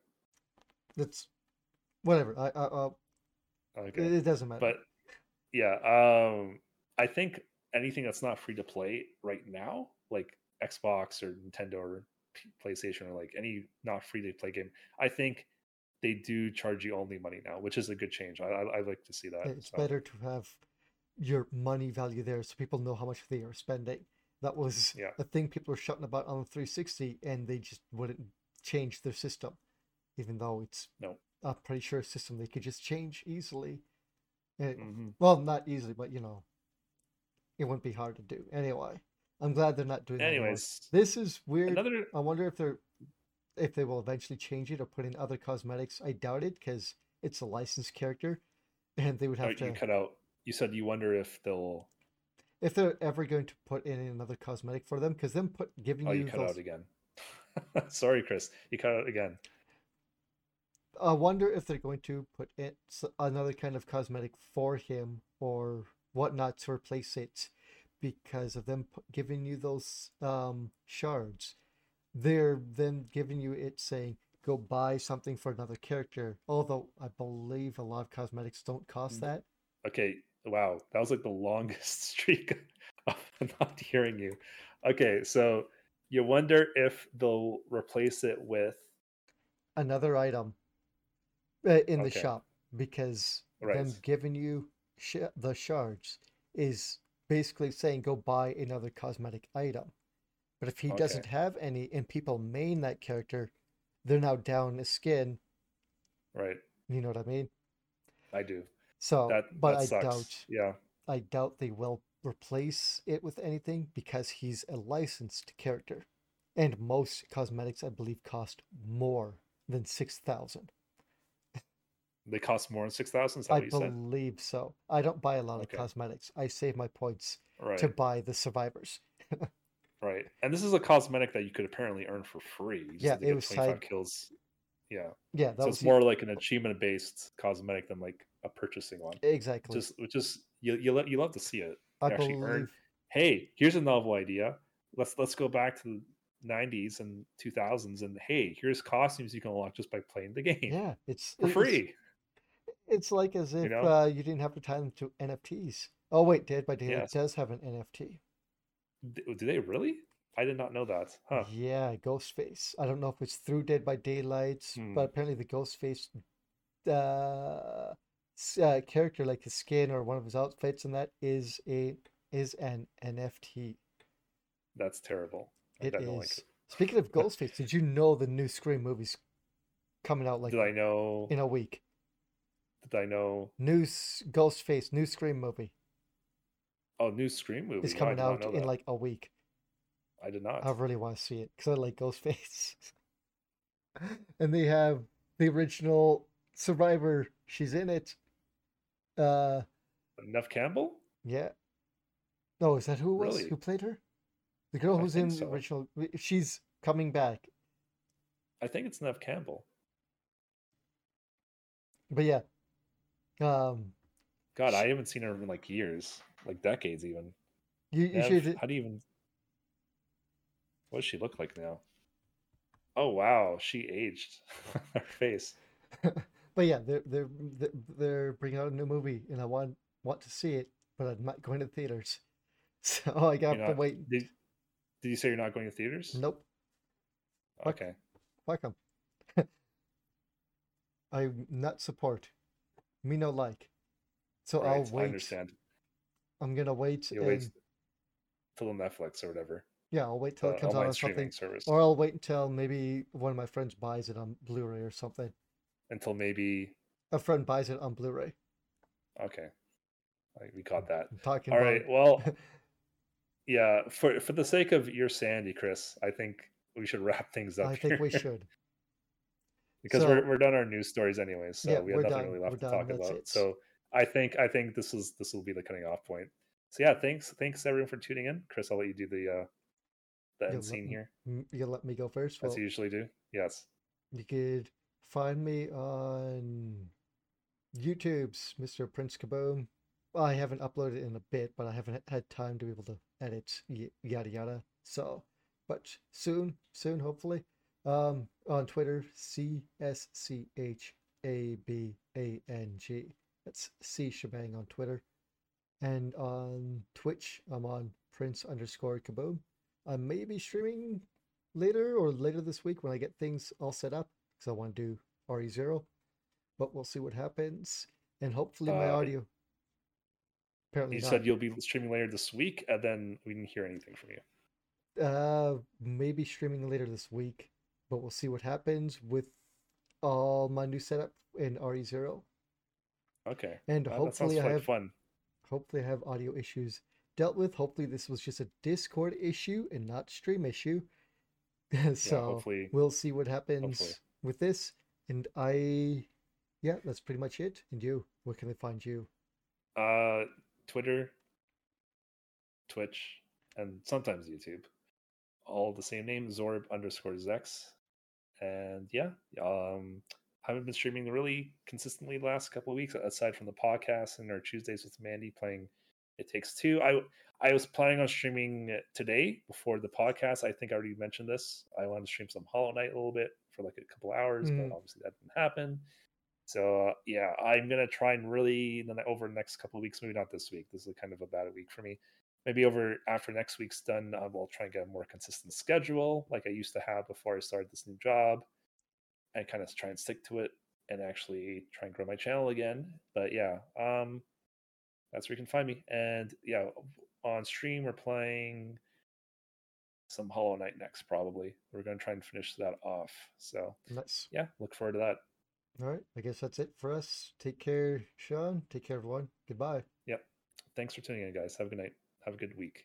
That's whatever. I, I uh, okay. It, it doesn't matter. But yeah, um, I think anything that's not free to play right now, like Xbox or Nintendo or PlayStation or like any not free to play game, I think they do charge you only money now, which is a good change. I I, I like to see that. It's so. better to have your money value there so people know how much they are spending. That was yeah. a thing people were shouting about on the 360 and they just wouldn't change their system, even though it's no. a pretty sure a system they could just change easily. It, mm-hmm. Well, not easily, but you know, it wouldn't be hard to do. Anyway, I'm glad they're not doing Anyways, this is weird. Another... I wonder if they're if they will eventually change it or put in other cosmetics. I doubt it because it's a licensed character, and they would have oh, to. You cut out you said you wonder if they'll if they're ever going to put in another cosmetic for them because them put giving oh, you, you cut those... out again. Sorry chris. You cut out again. I wonder if they're going to put in another kind of cosmetic for him or whatnot to replace it because of them giving you those um, shards. They're then giving you it saying go buy something for another character although i believe a lot of cosmetics don't cost mm. that. Okay Wow, that was like the longest streak of not hearing you. Okay, so you wonder if they'll replace it with Another item uh, in the Okay. shop because Right. them giving you sh- the shards is basically saying go buy another cosmetic item. But if he doesn't have any and people main that character, they're now down a skin. right. You know what I mean? I do. So, That but that I sucks. doubt Yeah. I doubt they will replace it with anything because he's a licensed character. And most cosmetics, I believe, cost more than 6,000. They cost more than six thousand. I you said? believe so. I don't buy a lot Okay. of cosmetics. I save my points Right. to buy the survivors. Right. And this is a cosmetic that you could apparently earn for free. Yeah, it was 25 side- kills. Yeah. Yeah, so it's more like an achievement based cosmetic than like a purchasing one. exactly. Just which is you you, lo- you love to see it. I actually believe earn hey, here's a novel idea. Let's let's go back to the 90s and 2000s and hey, here's costumes you can unlock just by playing the game yeah, it's for it's- free. It's like as if know? uh, you didn't have to tie them to NFTs. Oh wait, Dead by Daylight Yes. does have an NFT. Do they really? I did not know that. Huh. Yeah, Ghostface. I don't know if it's through Dead by Daylight, Hmm. but apparently the Ghostface uh, uh, character, like his skin or one of his outfits, and that is a is an NFT. That's terrible. I It don't like it. Speaking of Ghostface, did you know the new Scream movie's coming out like Did I know? in a week? Did I know? New Ghostface, new Scream movie Oh, new Scream movie. is coming did not out in that. like a week. I did not. I really want to see it because I like Ghostface. and they have the original Survivor. She's in it. Uh, Nev Campbell? yeah. No, is that who it was? Really? Who played her? The girl who's in so. original. She's coming back. I think it's Nev Campbell. But yeah. Um, God, I haven't seen her in like years, like decades even. you, you Nev, should. how do you even? What does she look like now? Oh wow, she aged. her face. But yeah, they're they're they're- bringing out a new movie, and I want want to see it, but I'm not going to theaters, so I got to wait. Did, did you say you're not going to theaters? Nope. Okay. Fuck them. I not support. Me no like. So right, I'll wait. I understand. I'm gonna wait You and wait till Netflix or whatever. yeah, I'll wait till The it comes out on something, service. or I'll wait until maybe one of my friends buys it on Blu-ray or something. Until maybe. A friend buys it on Blu-ray. Okay. Like, we got that. I'm talking All right. Well, yeah. For for the sake of your sanity, Chris, I think we should wrap things up. I think we should. because So- we're we're done our news stories anyways, so Yeah, we have nothing done, really we're left to done, talk that's about. it. So I think I think this is this will be the cutting off point. So yeah, thanks thanks everyone for tuning in. Chris, I'll let you do the uh the end scene me- here, You let me go first. as Well, you usually do. Yes. you could find me on YouTube's Mr. Prince Kaboom. I haven't uploaded in a bit, but I haven't had time to be able to edit yada yada. So, but soon, soon, hopefully. Um, on Twitter, C S C H A B A N G. That's C Shebang on Twitter. And on Twitch, I'm on Prince underscore Kaboom. I may be streaming later or later this week when I get things all set up because I want to do RE0. But we'll see what happens. And hopefully my Uh, audio. Apparently You not. said you'll be streaming later this week, and then we didn't hear anything from you. Uh, maybe streaming later this week, but we'll see what happens with all my new setup in RE0. Okay. And Uh, hopefully I have fun. hopefully I have audio issues dealt with. Hopefully this was just a Discord issue and not stream issue. so hopefully- we'll see what happens hopefully. With this. And I, yeah, that's pretty much it. And you, where can they find you? Uh, Twitter, Twitch, and sometimes YouTube. All the same name, Zorb underscore Zex. And yeah, um, haven't been streaming really consistently the last couple of weeks, aside from the podcast and our Tuesdays with Mandy playing It Takes Two. I I was planning on streaming today before the podcast. I think I already mentioned this. I wanted to stream some Hollow Knight a little bit for like a couple hours, Mm. but obviously that didn't happen. So uh, yeah, I'm gonna try and really then over the next couple of weeks, maybe not this week. This is kind of a bad week for me. Maybe over after next week's done, I will try and get a more consistent schedule like I used to have before I started this new job, and kind of try and stick to it and actually try and grow my channel again. But yeah, um, that's where you can find me. And yeah, on stream we're playing some Hollow Knight next. Probably we're gonna try and finish that off. So Nice. yeah, look forward to that. All right. I guess that's it for us. Take care, Sean. Take care, everyone. Goodbye. Yep. Thanks for tuning in, guys. Have a good night. Have a good week.